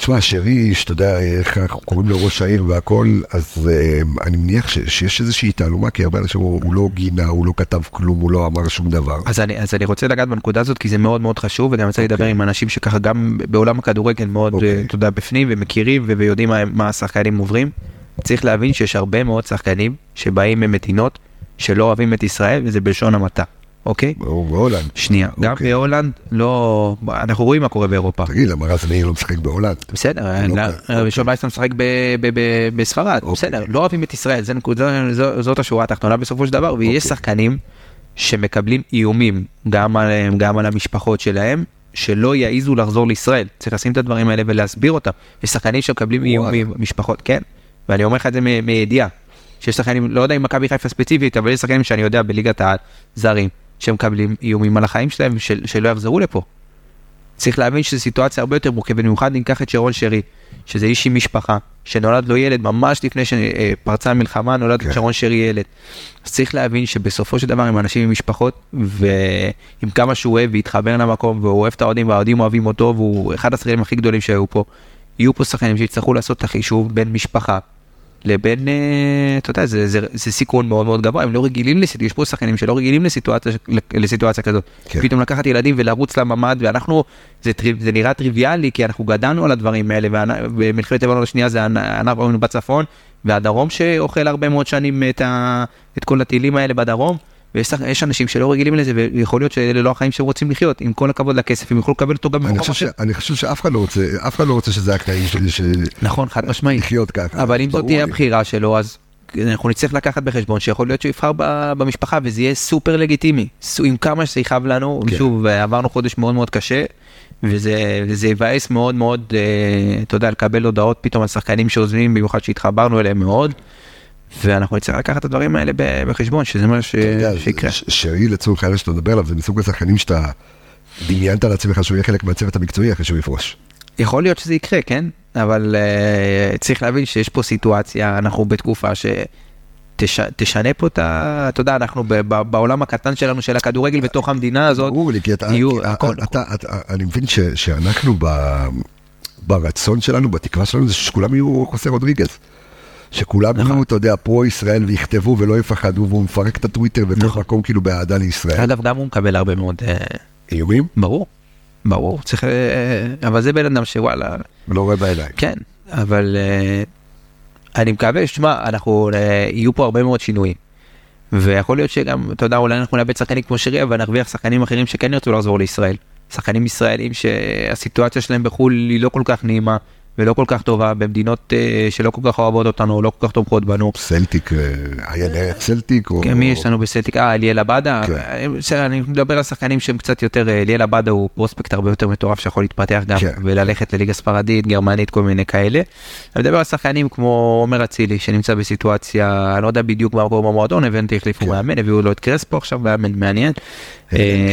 תשמע, שרי, שאתה יודע איך אנחנו קוראים לו ראש העיר והכל, אז uh, אני מניח ש, שיש איזושהי תעלומה, כי הרבה אנשים הוא, הוא לא גינה, הוא לא כתב כלום, הוא לא אמר שום דבר. אז אני, אז אני רוצה לגעת בנקודה הזאת, כי זה מאוד מאוד חשוב, וגם רוצה okay. לדבר עם אנשים שככה גם בעולם הכדורגל מאוד, okay. אוקיי. אתה יודע, בפנים ומכירים ויודעים מה, מה השחקנים עוברים. צריך להבין שיש הרבה מאוד שחקנים שבאים ממדינות שלא אוהבים את ישראל, וזה בלשון המעטה. אוקיי? בהולנד. שנייה, גם אוקיי. בהולנד לא, אנחנו רואים מה קורה באירופה. תגיד, למה רז מאיר לא משחק בהולנד? בסדר, ראשון וייסמן משחק בספרד, אוקיי. בסדר, לא אוהבים את ישראל, זאת השורה התחתונה בסופו של דבר, ויש אוקיי. שחקנים שמקבלים איומים גם עליהם, גם על המשפחות שלהם, שלא יעזו לחזור לישראל. צריך לשים את הדברים האלה ולהסביר אותם. יש שחקנים שמקבלים איומים, משפחות, כן, ואני אומר לך את זה מידיעה. שיש שחקנים, לא יודע אם מכבי חיפה ספציפית, אבל יש שחקנים שאני יודע בליגת העל, זרים, שמקבלים איומים על החיים שלהם של, שלא יחזרו לפה. צריך להבין שזו סיטואציה הרבה יותר מורכבת, במיוחד ניקח את שרון שרי, שזה איש עם משפחה, שנולד לו ילד ממש לפני שפרצה המלחמה, נולד כן. שרון שרי ילד. אז צריך להבין שבסופו של דבר הם אנשים עם משפחות, ועם כמה שהוא אוהב והתחבר למקום, והוא אוהב את האוהדים, והאוהדים אוהבים אותו, והוא אחד השחקנים הכי גדולים שהיו פה. יהיו פה שחקנים שיצטרכו לעשות את החישוב בין משפחה לבין, אה, אתה יודע, זה, זה, זה סיכון מאוד מאוד גבוה, הם לא רגילים לסיטואציה, יש פה שחקנים שלא רגילים לסיטואציה, לסיטואציה כזאת. כן. פתאום לקחת ילדים ולרוץ לממ"ד, ואנחנו, זה, זה נראה טריוויאלי, כי אנחנו גדלנו על הדברים האלה, ובמלחמת לבנון השנייה זה היינו בצפון, והדרום שאוכל הרבה מאוד שנים את, ה, את כל הטילים האלה בדרום. ויש אנשים שלא רגילים לזה, ויכול להיות שאלה לא החיים שהם רוצים לחיות, עם כל הכבוד לכסף, הם יוכלו לקבל אותו גם במקום אחר. אני חושב שאף אחד לא רוצה, אף אחד לא רוצה שזה הקטעים שלי, ש... נכון, חד משמעית. לחיות ככה. אבל אם זאת תהיה הבחירה שלו, אז אנחנו נצטרך לקחת בחשבון שיכול להיות שהוא יבחר במשפחה, וזה יהיה סופר לגיטימי, עם כמה שזה יכאב לנו, כן. שוב, עברנו חודש מאוד מאוד קשה. וזה יבאס מאוד מאוד, אה, אתה יודע, לקבל הודעות פתאום על שחקנים שעוזבים, במיוחד שהתחברנו אליהם מאוד. ואנחנו נצטרך לקחת את הדברים האלה בחשבון, שזה מה שיקרה. שרי לצורך העניין שאתה מדבר עליו, זה מסוג השחקנים שאתה דמיינת על עצמך שהוא יהיה חלק מהצוות המקצועי אחרי שהוא יפרוש. יכול להיות שזה יקרה, כן? אבל uh, צריך להבין שיש פה סיטואציה, אנחנו בתקופה ש... תשנה פה את ה... אתה יודע, אנחנו בעולם הקטן שלנו, של הכדורגל בתוך המדינה הזאת, ברור לי, כי אתה, יהיו הכל. אתה, אתה, אני מבין ש, שאנחנו ב, ברצון שלנו, בתקווה שלנו, זה שכולם יהיו חוסר רודריגז. שכולם יהיו, נכון. אתה יודע, פרו-ישראל ויכתבו ולא יפחדו, והוא מפרק את הטוויטר וכל נכון. מקום כאילו באהדה לישראל. אגב, גם הוא מקבל הרבה מאוד... אה, איומים? ברור, ברור, צריך... אה, אבל זה בן אדם שוואלה... לא רואה בעיניים. כן, אבל אה, אני מקווה, שמע, אנחנו, יהיו פה הרבה מאוד שינויים. ויכול להיות שגם, אתה יודע, אולי אנחנו נאבד שחקנים כמו שרי, אבל נרוויח שחקנים אחרים שכן ירצו לחזור לישראל. שחקנים ישראלים שהסיטואציה שלהם בחו"ל היא לא כל כך נעימה. ולא כל כך טובה במדינות uh, שלא כל כך אוהבות אותנו, לא כל כך תומכות בנו. סלטיק, היה דרך סלטיק? כן, מי יש לנו בסלטיק? אה, אליאל עבדה? כן. אה, אני מדבר על שחקנים שהם קצת יותר, אה, אליאל עבדה הוא פרוספקט הרבה יותר מטורף שיכול להתפתח גם כן. וללכת לליגה ספרדית, גרמנית, כל מיני כאלה. אני מדבר על שחקנים כמו עומר אצילי שנמצא בסיטואציה, אני לא יודע בדיוק מה קורה במועדון, הבנתי החליפו כן. מאמן, הביאו לו את קרספו עכשיו, מאמן מעניין.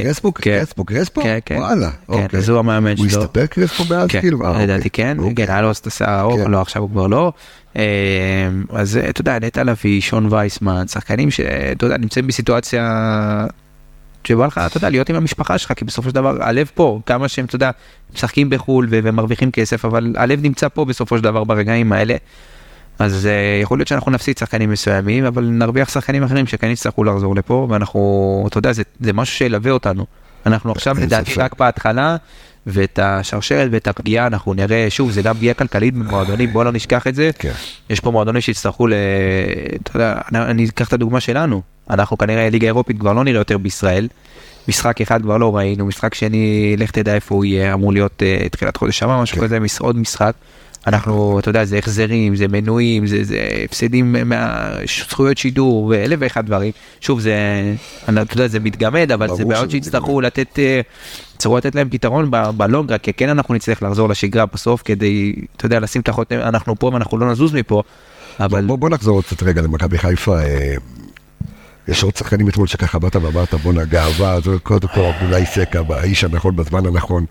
קרספו, קרספו, קרספו? כן, כן. וואלה, אוקיי. אז הוא המאמן שלו. הוא הסתפר קרספו מאז כאילו? לדעתי כן, כן, היה לו את השיער הארוך, לא עכשיו הוא כבר לא. אז אתה יודע, נטע לביא, שון וייסמן, שחקנים שאתה יודע, נמצאים בסיטואציה שבא לך, אתה יודע, להיות עם המשפחה שלך, כי בסופו של דבר הלב פה, כמה שהם, אתה יודע, משחקים בחו"ל ומרוויחים כסף, אבל הלב נמצא פה בסופו של דבר ברגעים האלה. אז uh, יכול להיות שאנחנו נפסיד שחקנים מסוימים, אבל נרוויח שחקנים אחרים שכן יצטרכו לחזור לפה, ואנחנו, אתה יודע, זה, זה משהו שילווה אותנו. אנחנו עכשיו לדעתי רק בהתחלה, ואת השרשרת ואת הפגיעה אנחנו נראה, שוב, זה גם פגיעה כלכלית במועדונים, בוא לא נשכח את זה. כן. יש פה מועדונים שיצטרכו ל... אתה יודע, אני אקח את הדוגמה שלנו, אנחנו כנראה ליגה אירופית כבר לא נראה יותר בישראל. משחק אחד כבר לא ראינו, משחק שני, לך תדע איפה הוא יהיה, אמור להיות uh, תחילת חודש שמה, משהו כן. כזה, עוד משחק. אנחנו, אתה יודע, זה החזרים, זה מנויים, זה, זה הפסדים מהזכויות שידור ואלף ואחד דברים. שוב, זה, אתה יודע, זה מתגמד, אבל זה בעיות שיצטרכו לתת, אה, יצטרכו לתת להם פתרון בלונגרה, כי כן אנחנו נצטרך לחזור לשגרה בסוף כדי, אתה יודע, לשים את החותם, אנחנו פה ואנחנו לא נזוז מפה. אבל... בוא, בוא נחזור עוד קצת רגע למכבי חיפה. אה, יש עוד שחקנים אתמול שככה באת ואמרת בואנה גאווה, זה קודם כל אולי סקה, האיש הנכון בזמן הנכון.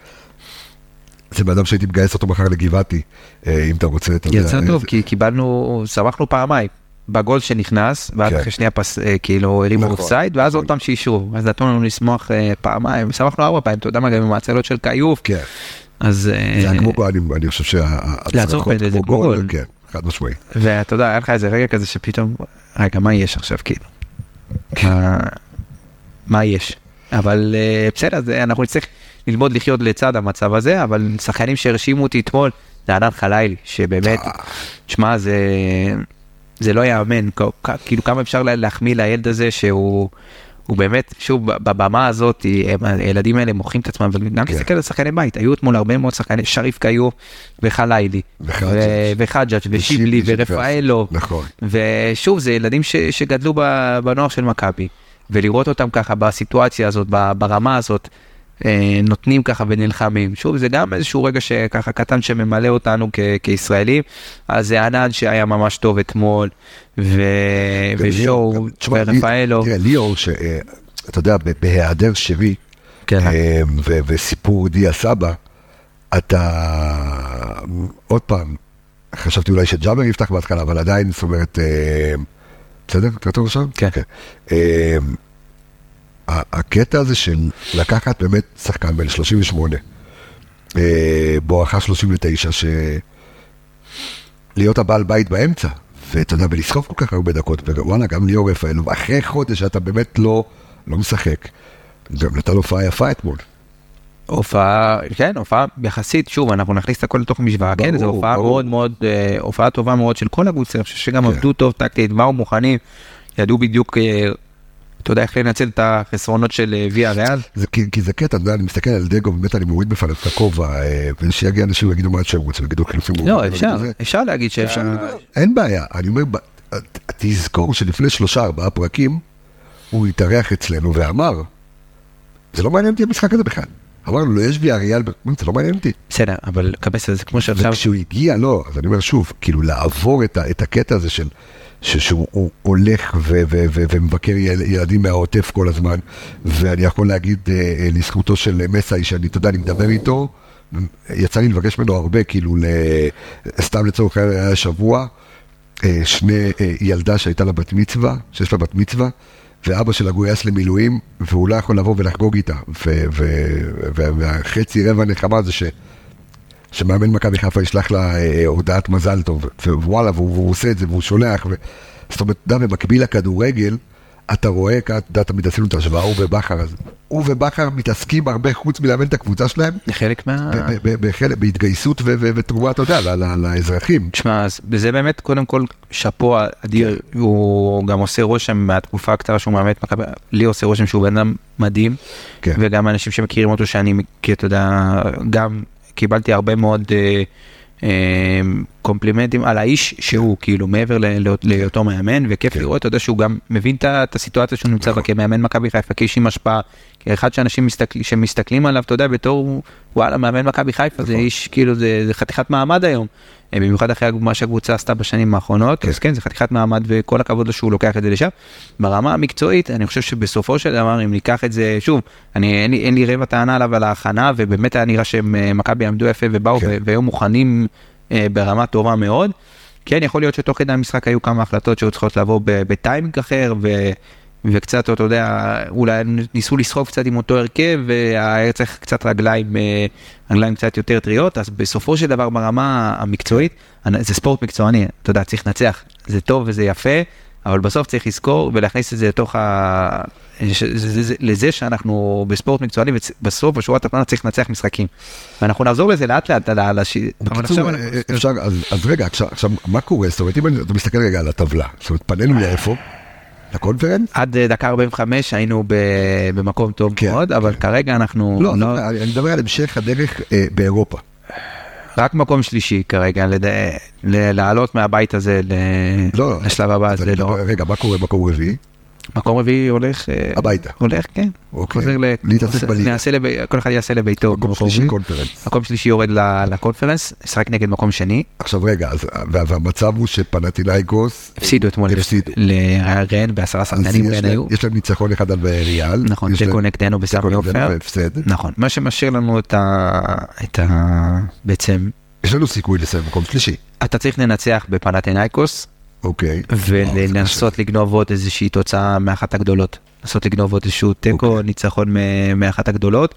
זה בן אדם שהייתי מגייס אותו מחר לגבעתי, אה, אם אתה רוצה, אתה יודע. יצא טוב, כי קיבלנו, שמחנו פעמיים. בגול שנכנס, ואז כן. אחרי שנייה פס, אה, כאילו הרימו נכון, אופסייד, ואז נכון. עוד פעם שאישרו, אז נתנו לנו לשמוח אה, פעמיים, שמחנו ארבע פעמים, אתה יודע מה, גם עם ההצלות של כיוף, כן, אז... אה, זה היה כמו, אני אני חושב לעצור שההצלחות פנדל זה גול. כן, חד משמעי. ואתה יודע, היה לך איזה רגע כזה שפתאום, רגע, מה יש עכשיו, כאילו? מה- מה יש? אבל אה, בסדר, זה- אנחנו נצטרך ללמוד לחיות לצד המצב הזה, אבל שחקנים שהרשימו אותי אתמול, זה ענן חלילי, שבאמת, תשמע, זה, זה לא ייאמן, כאילו כמה אפשר לה- להחמיא לילד הזה שהוא... הוא באמת, שוב, בבמה הזאת, הם- הילדים האלה מוכרים את עצמם, וגם כן. תסתכל על שחקני בית, היו אתמול הרבה מאוד שחקני, שריף כיוף וחלילי, וחג'ג'. ו- וחג'ג' ושיבלי ורפאלו, נכון. ושוב, זה ילדים ש, שגדלו בנוער של מכבי, ולראות אותם ככה בסיטואציה הזאת, ברמה הזאת, אה, נותנים ככה ונלחמים. שוב, זה גם איזשהו רגע שככה קטן שממלא אותנו כ- כישראלים. אז זה ענן שהיה ממש טוב אתמול, ו... ושואו, ורפאלו. תראה, ליאור, שאתה יודע, ב- בהיעדר שרי, כן. אה, ו- וסיפור דיה סבא, אתה, עוד פעם, חשבתי אולי שג'אבר יפתח בהתחלה, אבל עדיין, זאת אומרת, אה, בסדר? אתה טוב עכשיו? כן. הקטע הזה של לקחת באמת שחקן בן 38, אה, בואכה 39, ש... להיות הבעל בית באמצע, ואתה יודע, ולסחוב כל כך הרבה דקות, ווואלה, גם ליאור רפאל, ואחרי חודש שאתה באמת לא, לא משחק, גם נתן הופעה יפה אתמול. הופעה, כן, הופעה יחסית, שוב, אנחנו נכניס את הכל לתוך משוואה, כן, זו הופעה ברור. מאוד מאוד, אה, הופעה טובה מאוד של כל הקבוצה, אני חושב שגם כן. עבדו טוב טקטית, באו מוכנים, ידעו בדיוק, אה, אתה יודע איך לנצל את החסרונות של אה, ויה ריאל. זה, כי, כי זה קטע, אתה יודע, אני מסתכל על דגו, באמת אני מוריד בפניו את הכובע, אה, ושיגיע אנשים ויגידו מה שהם רוצים, ויגידו חילופים. לא, מעורבים, אפשר. אפשר להגיד שאפשר, אין בעיה, אני אומר, תזכור שלפני שלושה ארבעה פרקים, הוא התארח אצלנו ואמר, זה לא מעניין אותי המשחק הזה בכלל. אמרנו לו, יש בי אריאל, זה לא מעניין אותי. בסדר, אבל קבס זה כמו שעכשיו, וכשהוא הגיע, לא, אז אני אומר שוב, כאילו לעבור את, ה, את הקטע הזה של, שהוא הוא הולך ו, ו, ו, ומבקר יל, ילדים מהעוטף כל הזמן, ואני יכול להגיד אה, אה, לזכותו של מסאי, שאני, אתה יודע, אני מדבר איתו, יצא לי לבקש ממנו הרבה, כאילו, סתם לצורך העניין היה שבוע, אה, שני, אה, ילדה שהייתה לה בת מצווה, שיש לה בת מצווה, ואבא שלה גויס למילואים, והוא לא יכול לבוא ולחגוג איתה. והחצי רבע נחמה זה ש... שמאמן מכבי חיפה ישלח לה אה, הודעת מזל טוב, ווואלה, והוא, והוא עושה את זה, והוא שולח. ו... זאת אומרת, אתה יודע, במקביל לכדורגל, אתה רואה, אתה יודע, תמיד עשינו את ההשוואה, הוא ובכר, אז הוא ובכר מתעסקים הרבה חוץ מלאמן את הקבוצה שלהם, חלק מה... בחלק- בהתגייסות ותרומה, אתה יודע, לאזרחים. תשמע, זה באמת קודם כל שאפו אדיר, הוא גם עושה רושם מהתקופה הקצרה שהוא מאמן את מכבי, לי עושה רושם שהוא בן אדם מדהים, כן. וגם אנשים שמכירים אותו שאני מכיר, אתה יודע, גם קיבלתי הרבה מאוד אה, אה, קומפלימנטים על האיש שהוא כאילו מעבר להיותו מאמן, וכיף כן. לראות, אתה יודע שהוא גם מבין את הסיטואציה שהוא נמצא בה נכון. כמאמן מכבי חיפה, כאיש עם השפעה, כאחד שאנשים מסתכל, שמסתכלים עליו, אתה יודע, בתור וואלה, מאמן מכבי חיפה, זה נכון. איש, כאילו זה חתיכת מעמד היום. אה, במיוחד אחרי מה שהקבוצה עשתה בשנים האחרונות, כן. אז כן, זה חתיכת מעמד וכל הכבוד לו שהוא לוקח את זה לשם. ברמה המקצועית, אני חושב שבסופו של דבר, אם ניקח את זה, שוב, אני, אין, לי, אין לי רבע טענה עליו על ההכנה, ובאמת היה נראה שהם, אה, עמדו יפה ובאו כן. והיו מוכנים אה, ברמה טובה מאוד. כן, יכול להיות שתוך כדי המשחק היו כמה החלטות שהיו צריכות לבוא בטיימינג אחר, ו... וקצת, אתה יודע, אולי ניסו לסחוב קצת עם אותו הרכב, והיה צריך קצת רגליים, אה, רגליים קצת יותר טריות, אז בסופו של דבר ברמה המקצועית, זה ספורט מקצועני, אתה יודע, צריך לנצח, זה טוב וזה יפה, אבל בסוף צריך לזכור ולהכניס את זה לתוך ה... לזה שאנחנו בספורט מקצועני, ובסוף בשורה התחתונה צריך לנצח משחקים. ואנחנו נחזור לזה לאט לאט, על הש... בקיצור, אה, אנחנו- אפשר, אז, רגע, עכשיו, מה קורה? זאת אומרת, אם אתה מסתכל רגע על הטבלה, זאת אומרת, פנינו לאיפה? לקונפרנס? עד אה, דקה 45 היינו במקום טוב כן, מאוד, אבל כן. כרגע אנחנו לא, לא- אני אני מדבר על המשך הדרך אה, באירופה. רק מקום שלישי כרגע, לד- ל- לעלות מהבית הזה ל- לא, לא. לשלב הבא, זה לא. רגע, מה קורה במקום רביעי? מקום רביעי הולך... אה, הביתה. הולך, כן. אוקיי. חוזר ל... להתעסק בליגה. לב- כל אחד יעשה לביתו. מקום שלישי. קונפרנס. מקום שלישי יורד לקונפרנס, משחק נגד מקום שני, עכשיו רגע, אז, והמצב הוא שפנטינאיקוס, הפסידו אתמול הפסידו. לרן בעשרה יש רן היו. יש להם ניצחון אחד על ריאל. נכון, תיקו נגדנו בסמי עופר. נכון, מה שמשאיר לנו את ה... את ה... בעצם, יש לנו סיכוי לסיים מקום שלישי. אתה צריך לנצח בפנתנאיקוס, אוקיי. ולנסות לגנוב עוד איזושהי תוצאה מאחת הגדולות. לנסות לגנוב עוד איזשהו תיקו, אוקיי. ניצחון מ- מאחת הגדולות.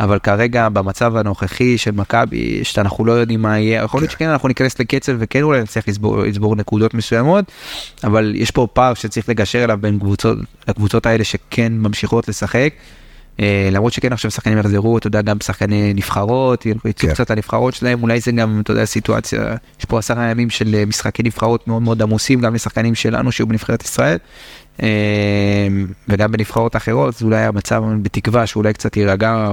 אבל כרגע במצב הנוכחי של מכבי, שאנחנו לא יודעים מה יהיה, יכול להיות כן. שכן אנחנו ניכנס לקצב וכן אולי נצליח לצבור, לצבור נקודות מסוימות, אבל יש פה פער שצריך לגשר אליו בין קבוצות, הקבוצות האלה שכן ממשיכות לשחק. אה, למרות שכן עכשיו שחקנים יחזרו, אתה יודע, גם שחקני נבחרות, יצאו כן. קצת לנבחרות שלהם, אולי זה גם, אתה יודע, סיטואציה, יש פה עשרה ימים של אה, משחקי נבחרות מאוד מאוד עמוסים, גם לשחקנים שלנו שהיו בנבחרת ישראל, אה, וגם בנבחרות אחרות, אז אולי המצב בתקווה שאולי קצת יירגע,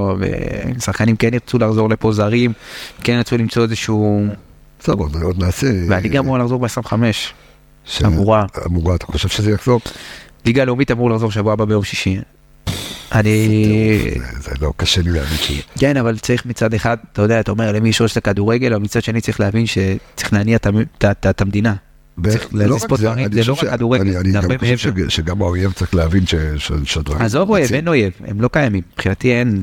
ושחקנים כן ירצו לחזור לפה זרים, כן ירצו למצוא איזשהו, טוב, עוד נעשה. והליגה אמורה לחזור ב-25, ש- אמורה. אמורה, אתה חושב שזה יחזור? ליגה הלאומית אמור לחזור שבוע הבא ביום שישי. אני... זה- לא, קשה לי להאמין ש... כן, אבל צריך מצד אחד, אתה יודע, אתה אומר למי יש ראש לכדורגל, אבל מצד שני צריך להבין שצריך להניע את המ- את- את- את המדינה. לא רק זה, אני חושב שגם האויב צריך להבין ש- ש- שהדברים... עזוב אויב. אין אויב, הם לא קיימים. מבחינתי אין,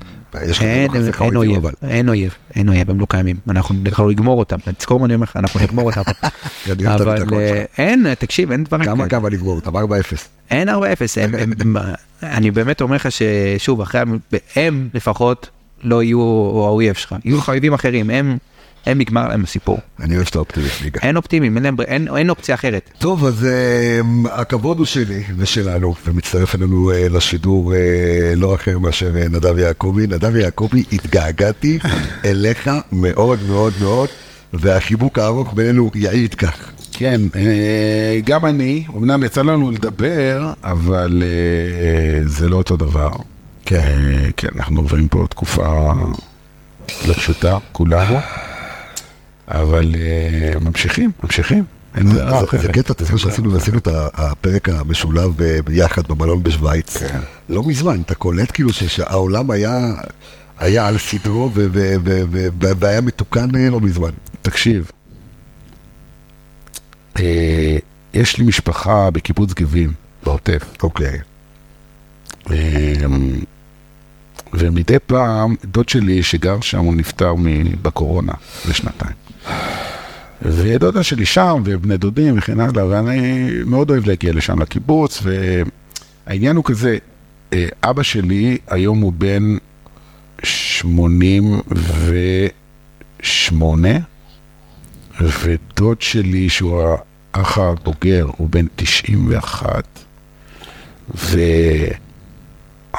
אין, אין אויב, אבל- אין אויב, אין אויב, הם לא קיימים. אנחנו נגמור אותם, תזכור מה אני אומר לך, אנחנו נגמור אותם. אבל אה. אין, תקשיב, אין דברים כמה כאלה. כמה נגמור אותם? 4-0. אין 4-0, הם- הם- הם- אני באמת אומר לך ששוב, אחרי, הם לפחות לא יהיו האויב שלך, יהיו לך אויבים אחרים, הם, הם נגמר להם הסיפור. אני אוהב שאתה אופטימיסט ליגה. אין אופטימיים, אין, אין, אין אופציה אחרת. טוב, אז uh, הכבוד הוא שלי ושלנו, ומצטרף אלינו uh, לשידור uh, לא אחר מאשר uh, נדב יעקבי. נדב יעקבי, התגעגעתי אליך מאוד מאוד מאוד, והחיבוק הארוך בינינו יעיד כך. כן, גם אני, אמנם יצא לנו לדבר, אבל זה לא אותו דבר. כן. כן, אנחנו עוברים פה תקופה לא פשוטה, כולנו, אבל אה, ממשיכים, ממשיכים. זה-. קטע, אתה שעשינו עשינו את הפרק המשולב ב- ביחד במלון בשוויץ. לא מזמן, אתה קולט כאילו שהעולם היה... על סדרו והיה מתוקן אה, לא מזמן. תקשיב, אה, יש לי משפחה בקיבוץ גבים, בעוטף. אוקיי. אה, ומדי פעם, דוד שלי שגר שם, הוא נפטר בקורונה לשנתיים. ודודה שלי שם, ובני דודים וכן הלאה, ואני מאוד אוהב להגיע לשם לקיבוץ, והעניין הוא כזה, אה, אבא שלי היום הוא בן 88, ודוד שלי, שהוא האח הבוגר, הוא בן 91,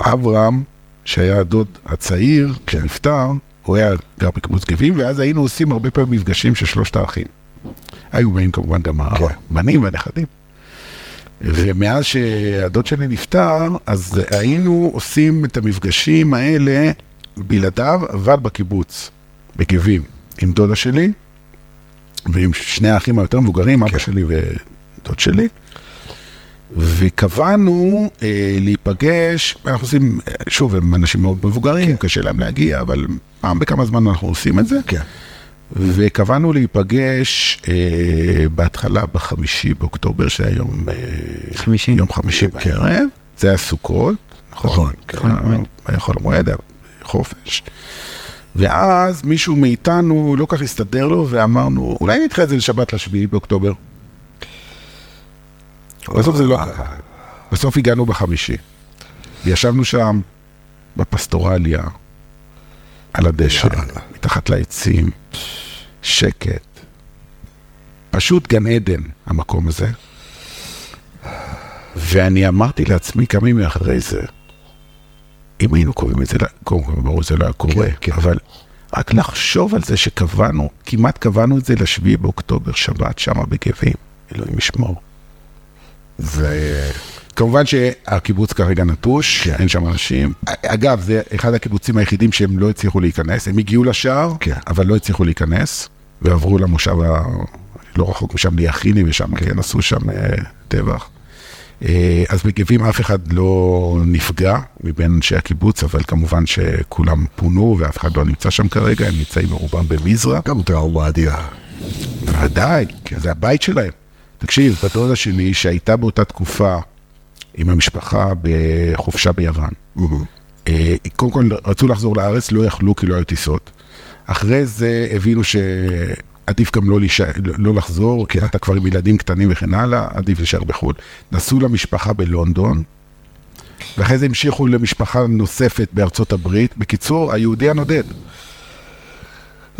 ואברהם, שהיה הדוד הצעיר, כשנפטר, הוא היה גר בקיבוץ גבים, ואז היינו עושים הרבה פעמים מפגשים של שלושת האחים. היו באים כמובן גם כן. הבנים והנכדים. ומאז שהדוד שלי נפטר, אז היינו עושים את המפגשים האלה בלעדיו, אבל בקיבוץ, בגבים, עם דודה שלי, ועם שני האחים היותר מבוגרים, אבא שלי ודוד שלי. וקבענו אה, להיפגש, אנחנו עושים, שוב, הם אנשים מאוד מבוגרים, קשה להם להגיע, אבל פעם בכמה זמן אנחנו עושים את זה. כן. וקבענו להיפגש אה, בהתחלה בחמישי באוקטובר, שהיה יום, אה, חמישי. יום חמישי בערב, זה היה סוכות, נכון, נכון, כן, המועד. היה חול המועד, חופש. ואז מישהו מאיתנו לא כך הסתדר לו, ואמרנו, אולי נדחה את זה לשבת לשביעי באוקטובר. בסוף זה לא קרה. בסוף הגענו בחמישי. וישבנו שם בפסטורליה, על הדשא, מתחת לעצים, שקט. פשוט גן עדן, המקום הזה. ואני אמרתי לעצמי כמה ימים אחרי זה, אם היינו קוראים את זה, קודם כל, ברור, זה לא היה קורה, כן, כן. אבל רק לחשוב על זה שקבענו, כמעט קבענו את זה לשביעי באוקטובר, שבת, שמה בגבים, אלוהים ישמור. זה... כמובן שהקיבוץ כרגע נטוש, כן. אין שם אנשים. אגב, זה אחד הקיבוצים היחידים שהם לא הצליחו להיכנס. הם הגיעו לשער, כן. אבל לא הצליחו להיכנס, ועברו למושב ה... לא רחוק משם, ליחיני, ושם כן עשו שם אה, טבח. אה, אז בגבים אף אחד לא נפגע מבין אנשי הקיבוץ, אבל כמובן שכולם פונו ואף אחד לא נמצא שם כרגע, הם נמצאים ברובם במזרע. גם טראומה אדירה. בוודאי, זה הבית שלהם. תקשיב, בת דודה שלי שהייתה באותה תקופה עם המשפחה בחופשה ביוון. אה, קודם כל רצו לחזור לארץ, לא יכלו כי לא היו טיסות. אחרי זה הבינו עדיף גם לא, להישאר, לא לחזור, כי אתה כבר עם ילדים קטנים וכן הלאה, עדיף להישאר בחו"ל. נסעו למשפחה בלונדון, ואחרי זה המשיכו למשפחה נוספת בארצות הברית. בקיצור, היהודי הנודד.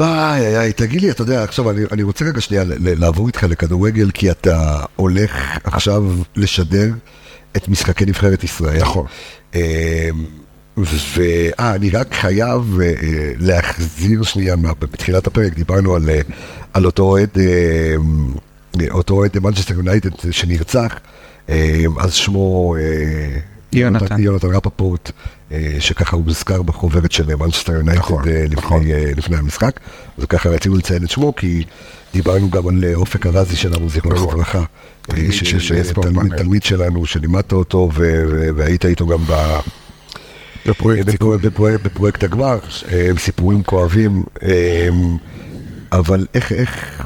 איי, איי, איי, תגיד לי, אתה יודע, עכשיו אני, אני רוצה רגע שנייה לעבור איתך לכדורגל, כי אתה הולך עכשיו לשדר את משחקי נבחרת ישראל. נכון. ואה, אני רק חייב אה, אה, להחזיר שנייה, מה- בתחילת הפרק דיברנו על, אה, על אותו אוהד, אה, אה, אותו אוהד מנצ'סטר יונייטד שנרצח, אה, אז שמו... אה, יונתן. יונתן רפפורט, אה, שככה הוא מוזכר בחוברת של מנצ'סטר יונייטד נכון, אה, נכון. לפני, אה, לפני המשחק, אז ככה רצינו לציין את שמו, כי דיברנו גם על אה, אופק ארזי שלנו, זיכרונו נכון. לברכה, אה, תלמיד שלנו, שלימדת אותו והיית איתו גם. בפרויקט הגמר, אה, סיפורים כואבים, אה, אבל איך, איך,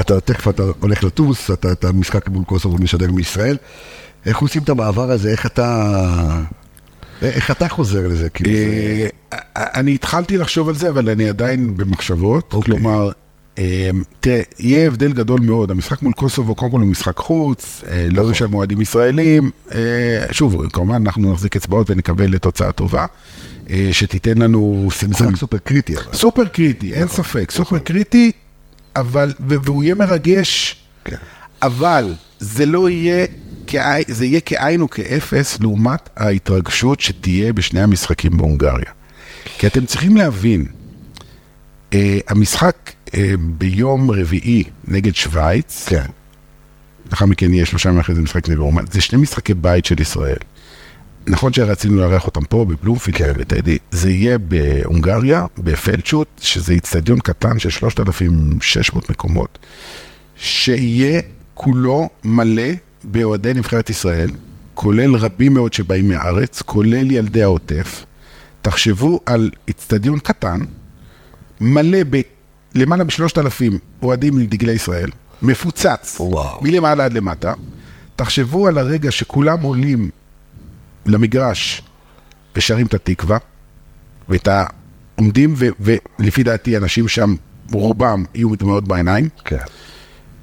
אתה תכף אתה הולך לטוס, אתה, אתה משחק מול קוסובו משדר מישראל, איך עושים את המעבר הזה, איך אתה, איך אתה חוזר לזה, כאילו, זה- אה, אני התחלתי לחשוב על זה, אבל אני עדיין במחשבות. אוקיי. כלומר, אה, תראה, יהיה הבדל גדול מאוד. המשחק מול קוסובו, קודם כל הוא משחק חוץ, אה, לא נכון. יש שם אוהדים ישראלים. שוב, כמובן, אנחנו נחזיק אצבעות ונקווה לתוצאה טובה, שתיתן לנו זה משחק סופר קריטי. סופר קריטי, אין ספק, סופר קריטי, אבל, והוא יהיה מרגש, כן. אבל זה לא יהיה, זה יהיה כאין וכאפס לעומת ההתרגשות שתהיה בשני המשחקים בהונגריה. כי אתם צריכים להבין, אה, המשחק אה, ביום רביעי נגד שווייץ, כן, לאחר מכן יהיה שלושה ימים אחרי זה משחק נגד רומא, זה שני משחקי בית של ישראל. נכון שרצינו לארח אותם פה בבלומפילד, כן. בטדי, זה יהיה בהונגריה, בפלדשוט, שזה איצטדיון קטן של 3,600 מקומות, שיהיה כולו מלא באוהדי נבחרת ישראל, כולל רבים מאוד שבאים מהארץ, כולל ילדי העוטף. תחשבו על איצטדיון קטן, מלא ב... למעלה משלושת אלפים אוהדים עם דגלי ישראל, מפוצץ, וואו. מלמעלה עד למטה. תחשבו על הרגע שכולם עולים למגרש ושרים את התקווה, ואת ה... עומדים. ולפי דעתי אנשים שם, רובם יהיו דמעות בעיניים, כן.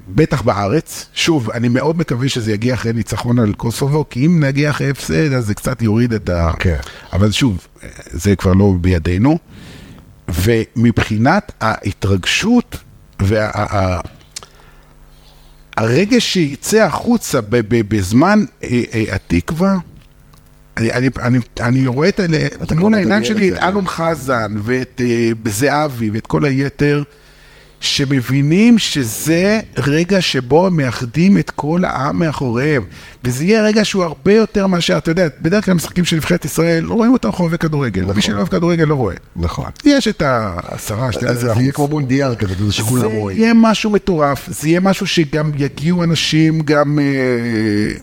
בטח בארץ. שוב, אני מאוד מקווה שזה יגיע אחרי ניצחון על קוסובו, כי אם נגיע אחרי הפסד, אז זה קצת יוריד את ה... כן. אבל שוב, זה כבר לא בידינו. ומבחינת ההתרגשות וה... הרגש שיצא החוצה בזמן אה, אה, התקווה, אני, אני, אני, אני רואה את אלה, מול העיניים מדמיין שלי את. אלון חזן ואת אה, זהבי ואת כל היתר, שמבינים שזה רגע שבו הם מאחדים את כל העם מאחוריהם. וזה יהיה רגע שהוא הרבה יותר מאשר, אתה יודע, בדרך כלל משחקים של נבחרת ישראל, לא רואים אותם חובבי כדורגל. נכון. מי שלא אוהב כדורגל לא רואה. נכון. יש את העשרה, שתי זה יהיה. כמו מונדיאל כזה, יודע, שכולם זה רואים. יהיה משהו מטורף, זה יהיה משהו שגם יגיעו אנשים, גם... אה,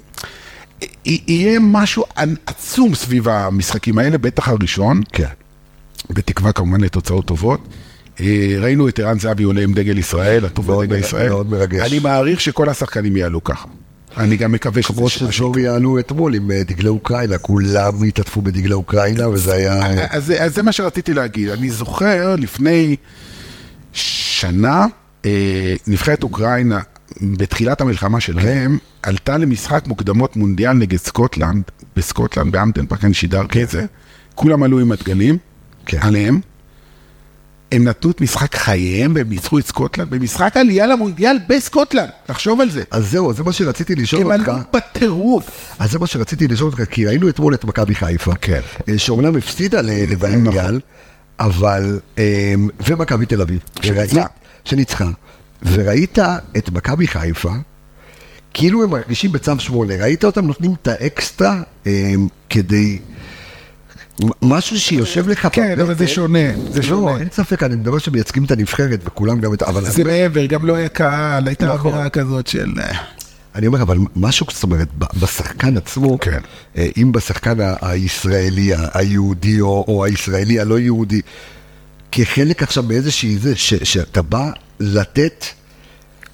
יהיה משהו עצום סביב המשחקים האלה, בטח הראשון, כן. בתקווה כמובן לתוצאות טובות. אה, ראינו את ערן זהבי עולה עם דגל ישראל, מאוד בדגל ישראל. מאוד מרגש. אני מעריך שכל השחקנים יעלו ככה. אני גם מקווה שזה... כמו שז'ורי יעלו אתמול עם אה, דגלי אוקראינה, כולם התעטפו בדגלי אוקראינה, וזה היה... אז, אז זה מה שרציתי להגיד. אני זוכר לפני שנה, אה, נבחרת אוקראינה, בתחילת המלחמה שלהם, עלתה למשחק מוקדמות מונדיאל נגד סקוטלנד, בסקוטלנד, בהמפדן פארק, אני שידרתי את זה. כולם עלו עם הדגלים כן. עליהם. הם נתנו את משחק חייהם והם ניצחו את סקוטלנד במשחק עלייה למונדיאל בסקוטלנד, תחשוב על זה. אז זהו, זה מה שרציתי לשאול הם אותך. עלו בטירוף. אז זה מה שרציתי לשאול אותך, כי ראינו אתמול את מכבי חיפה, כן. אה, שאומנם הפסידה לוויאריאל, אבל, אה, ומכבי תל אביב, שניצחה. שניצחה, וראית את מכבי חיפה, כאילו הם מרגישים בצו שמונה, ראית אותם נותנים את האקסטרה אה, כדי, משהו שיושב לך כן, אבל זה שונה, זה לא, שונה. אין ספק, אני מדבר שמייצגים את הנבחרת וכולם גם את... זה מעבר, גם לא היה קהל, הייתה נכון. אווירה כזאת של... אני אומר, אבל משהו, זאת אומרת, בשחקן עצמו, כן. אה, אם בשחקן הישראלי, היהודי, או, או הישראלי הלא יהודי, כחלק עכשיו באיזושהי זה, ש, שאתה בא לתת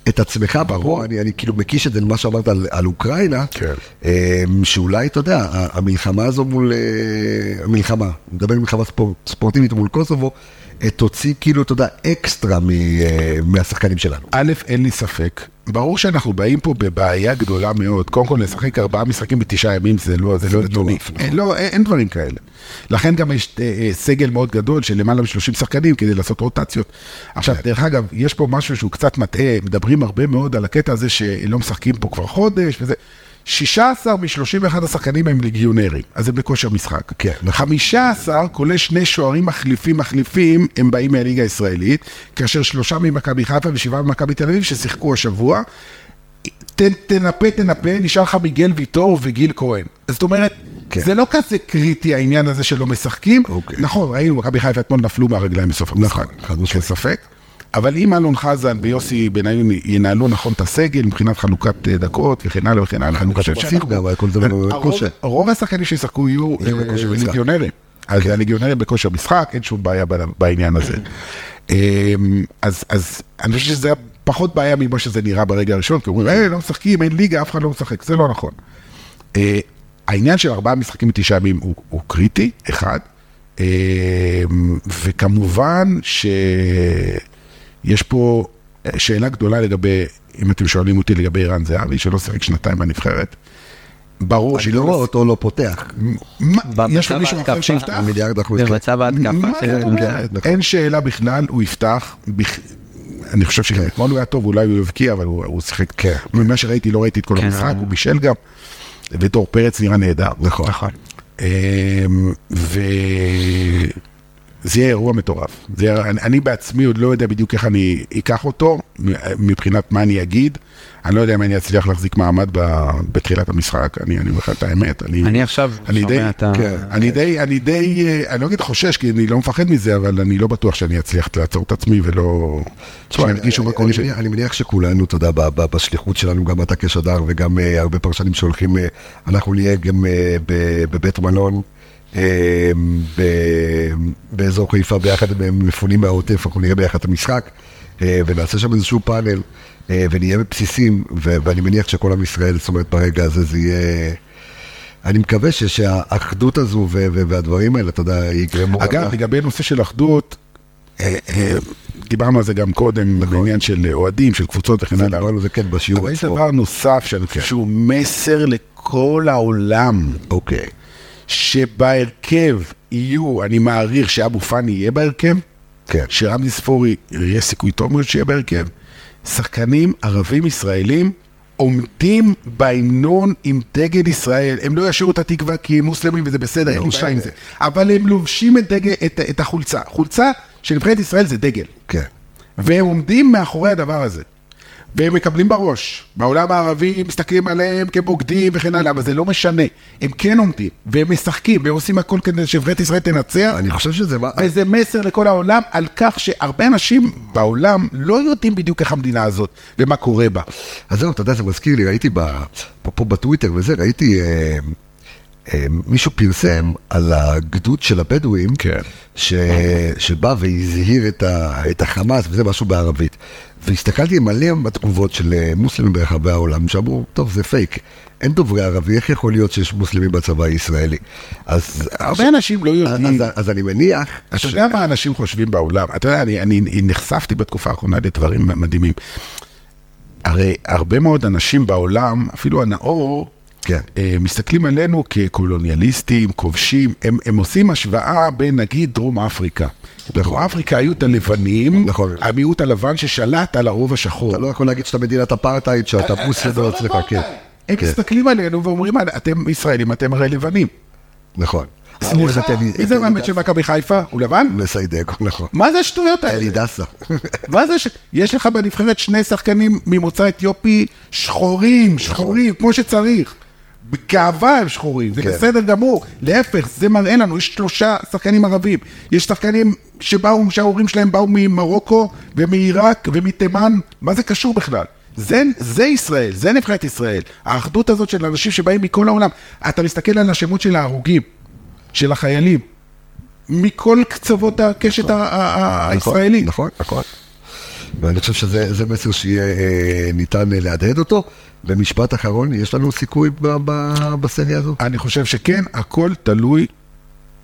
את עצמך ברור, אני, אני כאילו מקיש את זה למה שאמרת על, על אוקראינה, כן. אה, שאולי, אתה יודע, המלחמה הזו מול, אה, המלחמה, אני מדבר על מלחמה ספורט, ספורטיבית מול קוסובו, אה, תוציא כאילו, אתה יודע, אקסטרה מ, אה, מהשחקנים שלנו. א', אין לי ספק. ברור שאנחנו באים פה בבעיה גדולה מאוד. קודם כל, לשחק ארבעה משחקים בתשעה ימים זה לא, זה לא. מטורף, נכון. לא, אין, אין דברים כאלה. לכן גם יש אה, אה, סגל מאוד גדול של למעלה מ-30 שחקנים כדי לעשות רוטציות. עכשיו, כן. דרך אגב, יש פה משהו שהוא קצת מטעה, מדברים הרבה מאוד על הקטע הזה שלא משחקים פה כבר חודש וזה. 16 מ-31 השחקנים הם לגיונרים, אז הם בכושר משחק. כן, נכון. 15, כולל שני שוערים מחליפים מחליפים, הם באים מהליגה הישראלית, כאשר שלושה ממכבי חיפה ושבעה ממכבי תל אביב ששיחקו השבוע. ת, תנפה, תנפה, נשאר לך מיגל ויטור וגיל כהן. זאת אומרת, כן. זה לא כזה קריטי העניין הזה שלא משחקים. אוקיי. נכון, ראינו, מכבי חיפה אתמול נפלו מהרגליים בסוף המשחק. נכון, חד משמעית. אין ספק. אבל אם אלון חזן ויוסי בניון ינהלו נכון את הסגל מבחינת חלוקת אה, דקות וכן הלאה וכן הלאה, אני חושב פרסים שאנחנו... גם, הכל זה כושר. רוב השחקנים שישחקו יהיו אה. ליגיונרים. אז הליגיונרים בכושר משחק, אין שום בעיה בעניין הזה. אמ, אז אני חושב שזה פחות בעיה ממה שזה נראה ברגע הראשון, כי אומרים, היי, לא משחקים, אין ליגה, אף אחד לא משחק, זה לא נכון. אה, העניין של ארבעה משחקים בתשעה ימים הוא, קריטי, אחד, אה, וכמובן שיש פה שאלה גדולה לגבי, אם אתם שואלים אותי לגבי ערן זהבי, שלא שיחק שנתיים בנבחרת. ברור אני לא רואה אותו לא פותח. יש לו מישהו אחר. שיפתח? מיליארד אחוז. במצב ההתקפה. אין שאלה בכלל, הוא יפתח. אני חושב שגם אתמול הוא היה טוב, אולי הוא הבקיע, אבל הוא שיחק. כן. ממה שראיתי, לא ראיתי את כל כן, המשחק, אבל- הוא בישל גם. ודור פרץ נראה נהדר. נכון. נכון. וזה יהיה אירוע מטורף. זה. אני, אני בעצמי עוד לא יודע בדיוק איך אני אקח אותו, מבחינת מה אני אגיד. אני לא יודע אם אני אצליח להחזיק מעמד ב... בתחילת המשחק, אני אני אומר לך את האמת. אני, אני עכשיו אני די, שומע את ה... כן. אני די, אני די, אה, אני לא אגיד חושש, כי אני לא מפחד מזה, אבל אני לא בטוח שאני אצליח לעצור את עצמי ולא... תשמע, הרגישו אני- מקום אני שלי. מניח- אני מניח שכולנו, אתה יודע, בשליחות שלנו, גם אתה כשדר וגם אה, הרבה פרשנים שהולכים, אה, אנחנו נהיה גם ב- בבית מלון. ב- באזור חיפה ביחד עם מפונים מהעוטף, אנחנו נראה ביחד את המשחק אה, ונעשה שם איזשהו פאנל אה, ונהיה בבסיסים ואני מניח שכל עם ישראל, זאת אומרת ברגע הזה זה יהיה... אני מקווה ש- שהאחדות הזו ו- ו- והדברים האלה, אתה יודע, יגרמו... אגב, לגבי נושא של אחדות, אה, דיברנו על זה גם קודם, בעניין של אוהדים, של קבוצות וכן הלאה. זה כן בשיעור אבל יש עצמו. דבר נוסף שאני חושב שהוא מסר לכל העולם, אוקיי. שבהרכב יהיו, אני מעריך שאבו פאני יהיה בהרכב, כן. שרמזי ספורי יש סיכוי טוב מאוד שיהיה בהרכב, שחקנים ערבים ישראלים עומדים בהמנון עם דגל ישראל, הם לא ישאירו את התקווה כי הם מוסלמים וזה בסדר, אין לי שאלה עם זה, אבל הם לובשים את, דגל, את, את החולצה, חולצה של נבחרת ישראל זה דגל, כן. והם עומדים מאחורי הדבר הזה. והם מקבלים בראש. בעולם הערבי מסתכלים עליהם כבוגדים וכן הלאה, אבל זה לא משנה. הם כן עומדים, והם משחקים, והם עושים הכל כדי שנבחרת ישראל תנצח. אני חושב שזה... וזה מסר לכל העולם על כך שהרבה אנשים בעולם לא יודעים בדיוק איך המדינה הזאת ומה קורה בה. אז זהו, אתה יודע, זה מזכיר לי, ראיתי פה, בטוויטר וזה, ראיתי אה, מישהו פרסם על הגדוד של הבדואים, כן. ש, שבא והזהיר את, ה, את החמאס, וזה משהו בערבית. והסתכלתי מלא בתגובות של אה, מוסלמים ברחבי העולם, שאמרו, טוב, זה פייק. אין דוברי ערבי, איך יכול להיות שיש מוסלמים בצבא הישראלי? אז, הרבה אנשים לא יודעים. אז, אז, אני מניח... אתה יודע מה אנשים חושבים בעולם? אתה יודע, אני, אני, אני נחשפתי בתקופה האחרונה לדברים מדהימים. הרי הרבה מאוד אנשים בעולם, אפילו הנאור, כן. אה, מסתכלים עלינו כקולוניאליסטים, כובשים, הם, הם עושים השוואה בין נגיד דרום אפריקה. בדרום אפריקה היו את הלבנים, נכון. המיעוט הלבן ששלט על הרוב השחור. אתה לא יכול להגיד שאתה מדינת אפרטהייד, שאתה מוסלם לא אצלך, כן. הם כן. מסתכלים עלינו ואומרים, אתם ישראלים, אתם הרי לבנים. נכון. סליחה, מי זה מאמן של מכבי חיפה? הוא לבן? מסיידק, נכון. מה זה השטויות האלה? אלי דסה. מה זה ש... יש לך בנבחרת שני שחקנים ממוצא אתיופי שחורים, שחורים, כמו שצריך. בגאווה הם שחורים, זה כן. בסדר גמור. להפך, זה מראה לנו, יש שלושה שחקנים ערבים. יש שחקנים שבאו, שההורים שלהם באו ממרוקו ומעיראק ומתימן, מה זה קשור בכלל? זה, זה ישראל, זה נבחרת ישראל. האחדות הזאת של אנשים שבאים מכל העולם. אתה מסתכל על השמות של ההרוגים, של החיילים, מכל קצוות הקשת ה- נכון, הישראלית. נכון, נכון. ואני חושב שזה זה מסר שיהיה אה, ניתן אה, להדהד אותו. במשפט אחרון, יש לנו סיכוי ב- ב- בסריה הזו? אני חושב שכן, הכל תלוי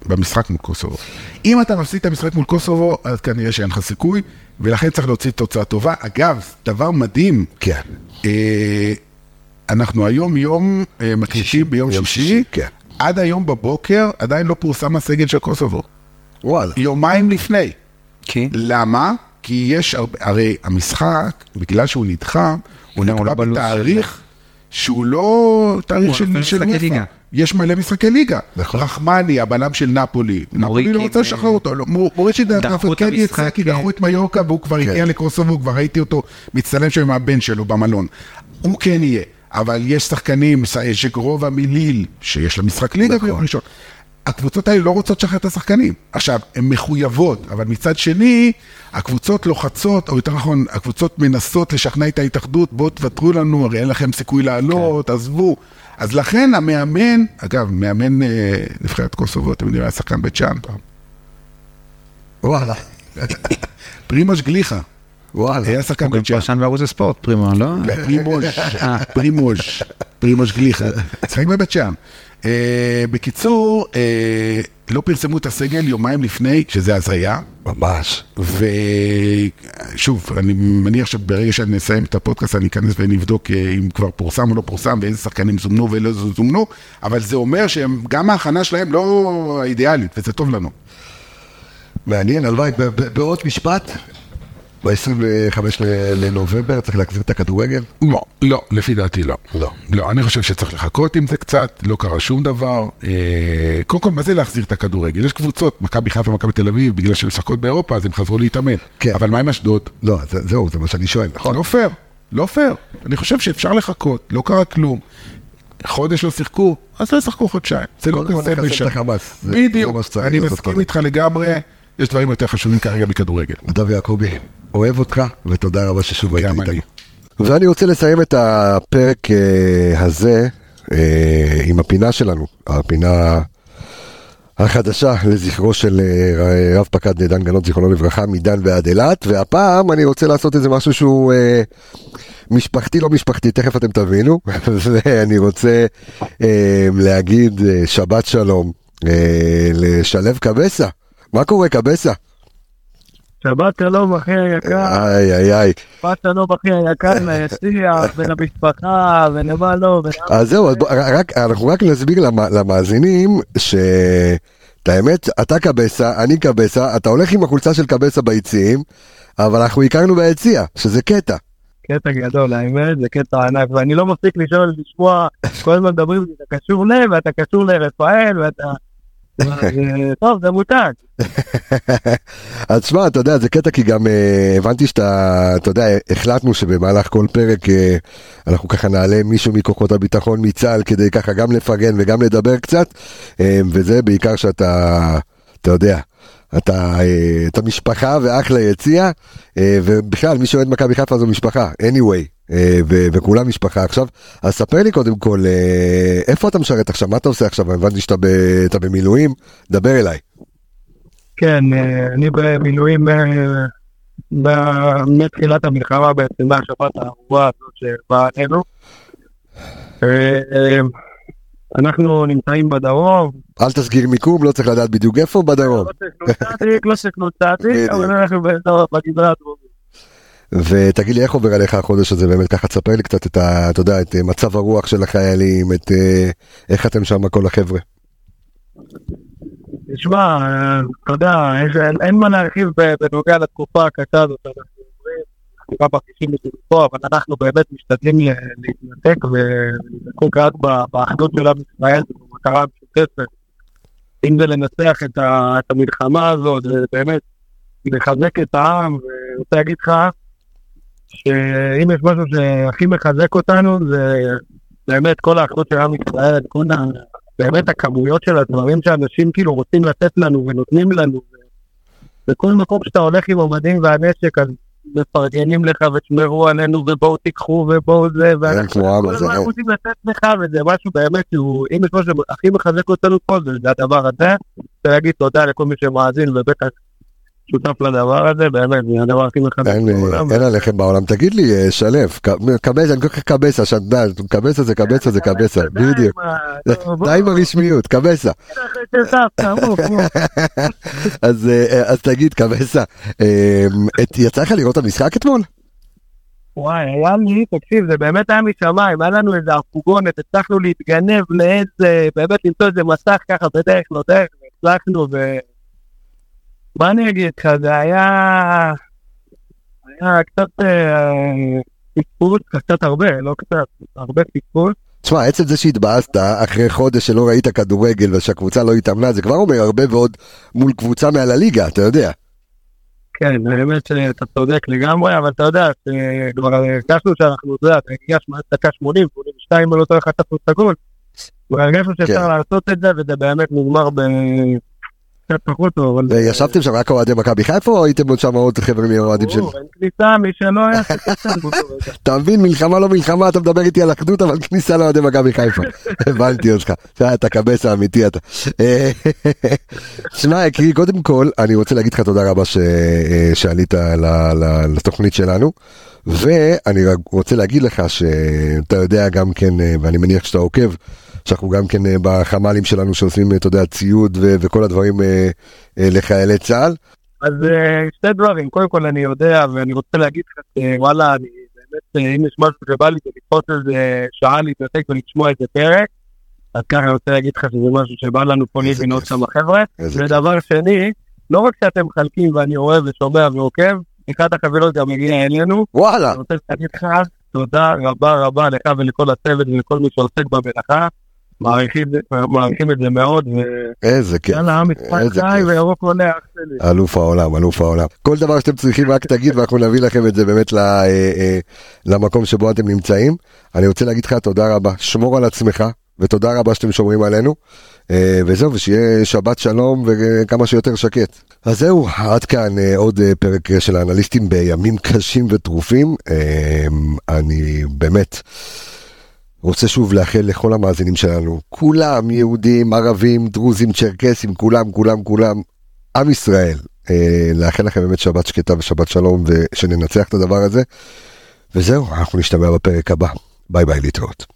במשחק מול קוסובו. אם אתה מפסיד את המשחק מול קוסובו, אז כנראה שאין לך סיכוי, ולכן צריך להוציא תוצאה טובה. אגב, דבר מדהים, כן. אה, אנחנו היום יום אה, מקליטים ביום יום שישי, שישי, כן. עד היום בבוקר עדיין לא פורסם הסגל של קוסובו. וואלה. יומיים לפני. כי? למה? כי יש הרבה, הרי המשחק, בגלל שהוא נדחה, הוא נקבע לא בלו"ז בתאריך שהוא לא תאריך של של. יש מלא משחקי ליגה. נכון. רחמני, הבלם של נפולי. נפולי לא רוצה לשחרר אותו. לא, מור- מוריצ'י דרך דחו אגב את כן יצא, כי. דחו את מיורקה והוא כבר כן. הגיע לקרוסובו, כבר ראיתי אותו מצטלם שם עם הבן שלו במלון. הוא כן יהיה. אבל יש שחקנים, שגרובה מליל, שיש לה משחק ליגה נכון. ביום ראשון. הקבוצות האלה לא רוצות לשחרר את השחקנים. עכשיו, הן מחויבות, אבל מצד שני, הקבוצות לוחצות, או יותר נכון, הקבוצות מנסות לשכנע את ההתאחדות, בואו תוותרו לנו, הרי אין לכם סיכוי לעלות, עזבו. אז לכן המאמן, אגב, מאמן אה, נבחרת קוסובו, אתם יודעים, היה שחקן בית שאן פעם. וואלה. פרימוש גליחה, וואלה. היה שחקן הוא גם בית שאן. פרשן בערוץ הספורט, פרימו, לא? פרימוש, פרימוש, פרימוש גליחה, שיחק בבית שאן. אה, בקיצור, אה, לא פרסמו את הסגל יומיים לפני, שזה הזיה, ממש. ושוב, אני מניח שברגע שאני אסיים את הפודקאסט אני אכנס ונבדוק אה, אם כבר פורסם או לא פורסם ואיזה שחקנים זומנו ולא זומנו, אבל זה אומר שגם ההכנה שלהם לא אידיאלית, וזה טוב לנו. מעניין, הלוואי, בעוד משפט, ב-25 לנובמבר צריך להחזיר את הכדורגל? לא, לא, לפי דעתי לא. לא. לא, אני חושב שצריך לחכות עם זה קצת, לא קרה שום דבר. אה, קודם כל, מה זה להחזיר את הכדורגל? יש קבוצות, מכבי חיפה ומכבי תל אביב, בגלל שהן משחקות באירופה, אז הם חזרו להתאמן. כן. אבל מה עם אשדוד? לא, זה- זהו, זה מה שאני שואל, נכון? לא פייר, לא פייר. אני חושב שאפשר לחכות, לא קרה כלום. חודש לא שיחקו, אז לא ישחקו חודשיים. זה לא כזה זה בדיוק, אני מסכים. איתך לגמרי, יש דברים יותר חשובים כרגע מכדורגל. נדב יעקבי, אוהב אותך, ותודה רבה ששוב היית גם איתנו. אני. ואני רוצה לסיים את הפרק אה, הזה אה, עם הפינה שלנו, הפינה החדשה לזכרו של אה, רב פקד דן גנות, זיכרונו לברכה, מדן ועד אילת, והפעם אני רוצה לעשות איזה משהו שהוא אה, משפחתי, לא משפחתי, תכף אתם תבינו, ואני רוצה אה, להגיד שבת שלום אה, לשלו קבסה. מה קורה קבסה? שבת שלום אחי היקר, איי איי איי. שבת שלום אחי היקר ליציע ולמשפחה ולמה לא, אז זהו, אז בוא, רק, אנחנו רק נסביר למ- למאזינים שאת האמת, אתה קבסה, אני קבסה, אתה הולך עם החולצה של קבסה ביציעים, אבל אנחנו הכרנו ביציע, שזה קטע. קטע גדול האמת, זה קטע ענק ואני לא מפסיק לשאול, לשמוע, כל הזמן מדברים, אתה קשור ל, ואתה קשור לרפאל ואתה... טוב זה מותג, אז שמע, אתה יודע, זה קטע כי גם אה, הבנתי שאתה, אתה יודע, החלטנו שבמהלך כל פרק אה, אנחנו ככה נעלה מישהו מכוחות הביטחון מצה"ל כדי ככה גם לפרגן וגם לדבר קצת, אה, וזה בעיקר שאתה, אתה יודע, אתה, אתה משפחה ואח ליציע, אה, ובכלל מי שאוהד מכבי חיפה זו משפחה, anyway. אה, ו- וכולם משפחה עכשיו, אז ספר לי קודם כל, אה, איפה אתה משרת עכשיו, מה אתה עושה עכשיו, הבנתי שאתה ב- אתה במילואים, דבר אליי. כן, אה, אני במילואים ב- מתחילת המלחמה בעצם, מהשבת האהובה הזאת שבאה עלינו. אנחנו נמצאים בדרום, אל תסגיר מיקום, לא צריך לדעת בדיוק איפה, בדרום. לא שקלוצטיק, לא שקלוצטיק, בדיוק. אבל אנחנו בגזרה הדרומית. ותגיד לי, איך עובר עליך החודש הזה באמת, ככה תספר לי קצת את ה... אתה יודע, את אה, מצב הרוח של החיילים, את אה, איך אתם שם כל החבר'ה. תשמע, אתה יודע, אין- מה להרחיב בנוגע לתקופה הקשה הזאת שאנחנו עוברים, אנחנו גם מרגישים את זה פה, אבל אנחנו באמת משתדלים להתנתק ולדבוק רק באחדות של עם ישראל ובמטרה המשותפת. אם זה לנצח את המלחמה הזאת, זה באמת לחזק את העם, ואני רוצה להגיד לך, שאם יש משהו שהכי מחזק אותנו, זה באמת כל האחדות של עם ישראל, כל ה... באמת הכמויות של הדברים שאנשים כאילו רוצים לתת לנו ונותנים לנו. בכל מקום שאתה הולך עם המדים והנשק, אז מפרגנים לך ושמרו עלינו ובואו תיקחו ובואו זה, ואנחנו כל הזמן רוצים לתת לך וזה משהו באמת שהוא, אם יש משהו שהכי מחזק אותנו פה, זה הדבר הזה. רוצה להגיד תודה לכל מי שמאזין ובטח שותף לדבר הזה, באמת, זה הדבר הכי מחדש בעולם. אין עליכם בעולם. תגיד לי, אה, שלו, קבסה, אני קורא לך קבסה, שדל, קבסה זה קבסה זה קבסה, עם בדיוק. די עם הרשמיות, קבסה. אז אה, אז תגיד, קבסה, אה, יצא לך לראות את המשחק אתמול? וואי, היה לי, תקשיב, זה באמת היה משמיים, היה לנו איזה הפוגונת, הצלחנו להתגנב לאיזה, באמת למצוא איזה מסך ככה בדרך לא דרך, והצלחנו, ו... מה אני אגיד לך, זה היה... היה קצת אה, פספוס, קצת הרבה, לא קצת, הרבה פספוס. תשמע, עצם זה שהתבאסת אחרי חודש שלא ראית כדורגל ושהקבוצה לא התאמנה, זה כבר אומר הרבה ועוד מול קבוצה מעל הליגה, אתה יודע. כן, האמת שאתה צודק לגמרי, אבל אתה יודע, כבר הרגשנו שאנחנו, אתה יודע, הגיע דקה 80, 82, לא טועה חטפנו את הגול. כבר הרגשנו שאפשר כן. לעשות את זה, וזה באמת נגמר ב... קצת פחות טוב, אבל... וישבתם שם רק אוהדי מכבי חיפה או הייתם עוד שם עוד חבר'ה מהאוהדים של... ברור, אין כניסה, מי שלא היה. אתה מבין, מלחמה לא מלחמה, אתה מדבר איתי על אחדות, אבל כניסה לאוהדי מכבי חיפה. הבנתי אותך. אתה- קבס האמיתי אתה. אה, שמע, יקרי, קודם כל, אני רוצה להגיד לך תודה רבה אה, שעלית לתוכנית שלנו. ואני רוצה להגיד לך שאתה יודע גם כן, אה, ואני מניח שאתה עוקב, שאנחנו גם כן אה, בחמ"לים שלנו שעושים, אה, אתה יודע, ציוד ו- וכל הדברים אה, לחיילי צה"ל. אז שתי דברים, קודם כל אני יודע, ואני רוצה להגיד לך, שוואלה, אני באמת, אם יש משהו שבא לי, זה לתפוס איזה שעה להתעסק ולשמוע איזה פרק, אז ככה אני רוצה להגיד לך שזה משהו שבא לנו פה לבנות כיף. שם חבר'ה. ודבר שני, לא רק שאתם מחלקים ואני אוהב ושומע ועוקב, אחת החבילות גם הגיעה אלינו. וואלה, אני רוצה להגיד לך תודה רבה רבה לך ולכל הצוות ולכל מי שעוסק במלאכה. מעריכים את זה מאוד, איזה כיף. ויאללה, עם משחק איזה חי כיף. וירוק עולה אח שלי. אלוף העולם, אלוף העולם. כל דבר שאתם צריכים רק תגיד ואנחנו נביא לכם את זה באמת אה, אה, למקום שבו אתם נמצאים. אני רוצה להגיד לך תודה רבה, שמור על עצמך ותודה רבה שאתם שומרים עלינו. אה, וזהו, ושיהיה שבת שלום וכמה שיותר שקט. אז זהו, עד כאן עוד פרק של האנליסטים בימים קשים וטרופים. אני באמת... רוצה שוב לאחל לכל המאזינים שלנו, כולם, יהודים, ערבים, דרוזים, צ'רקסים, כולם, כולם, כולם, עם ישראל, אה, לאחל לכם באמת שבת שקטה ושבת שלום ושננצח את הדבר הזה. וזהו, אנחנו נשתמע בפרק הבא. ביי ביי להתראות.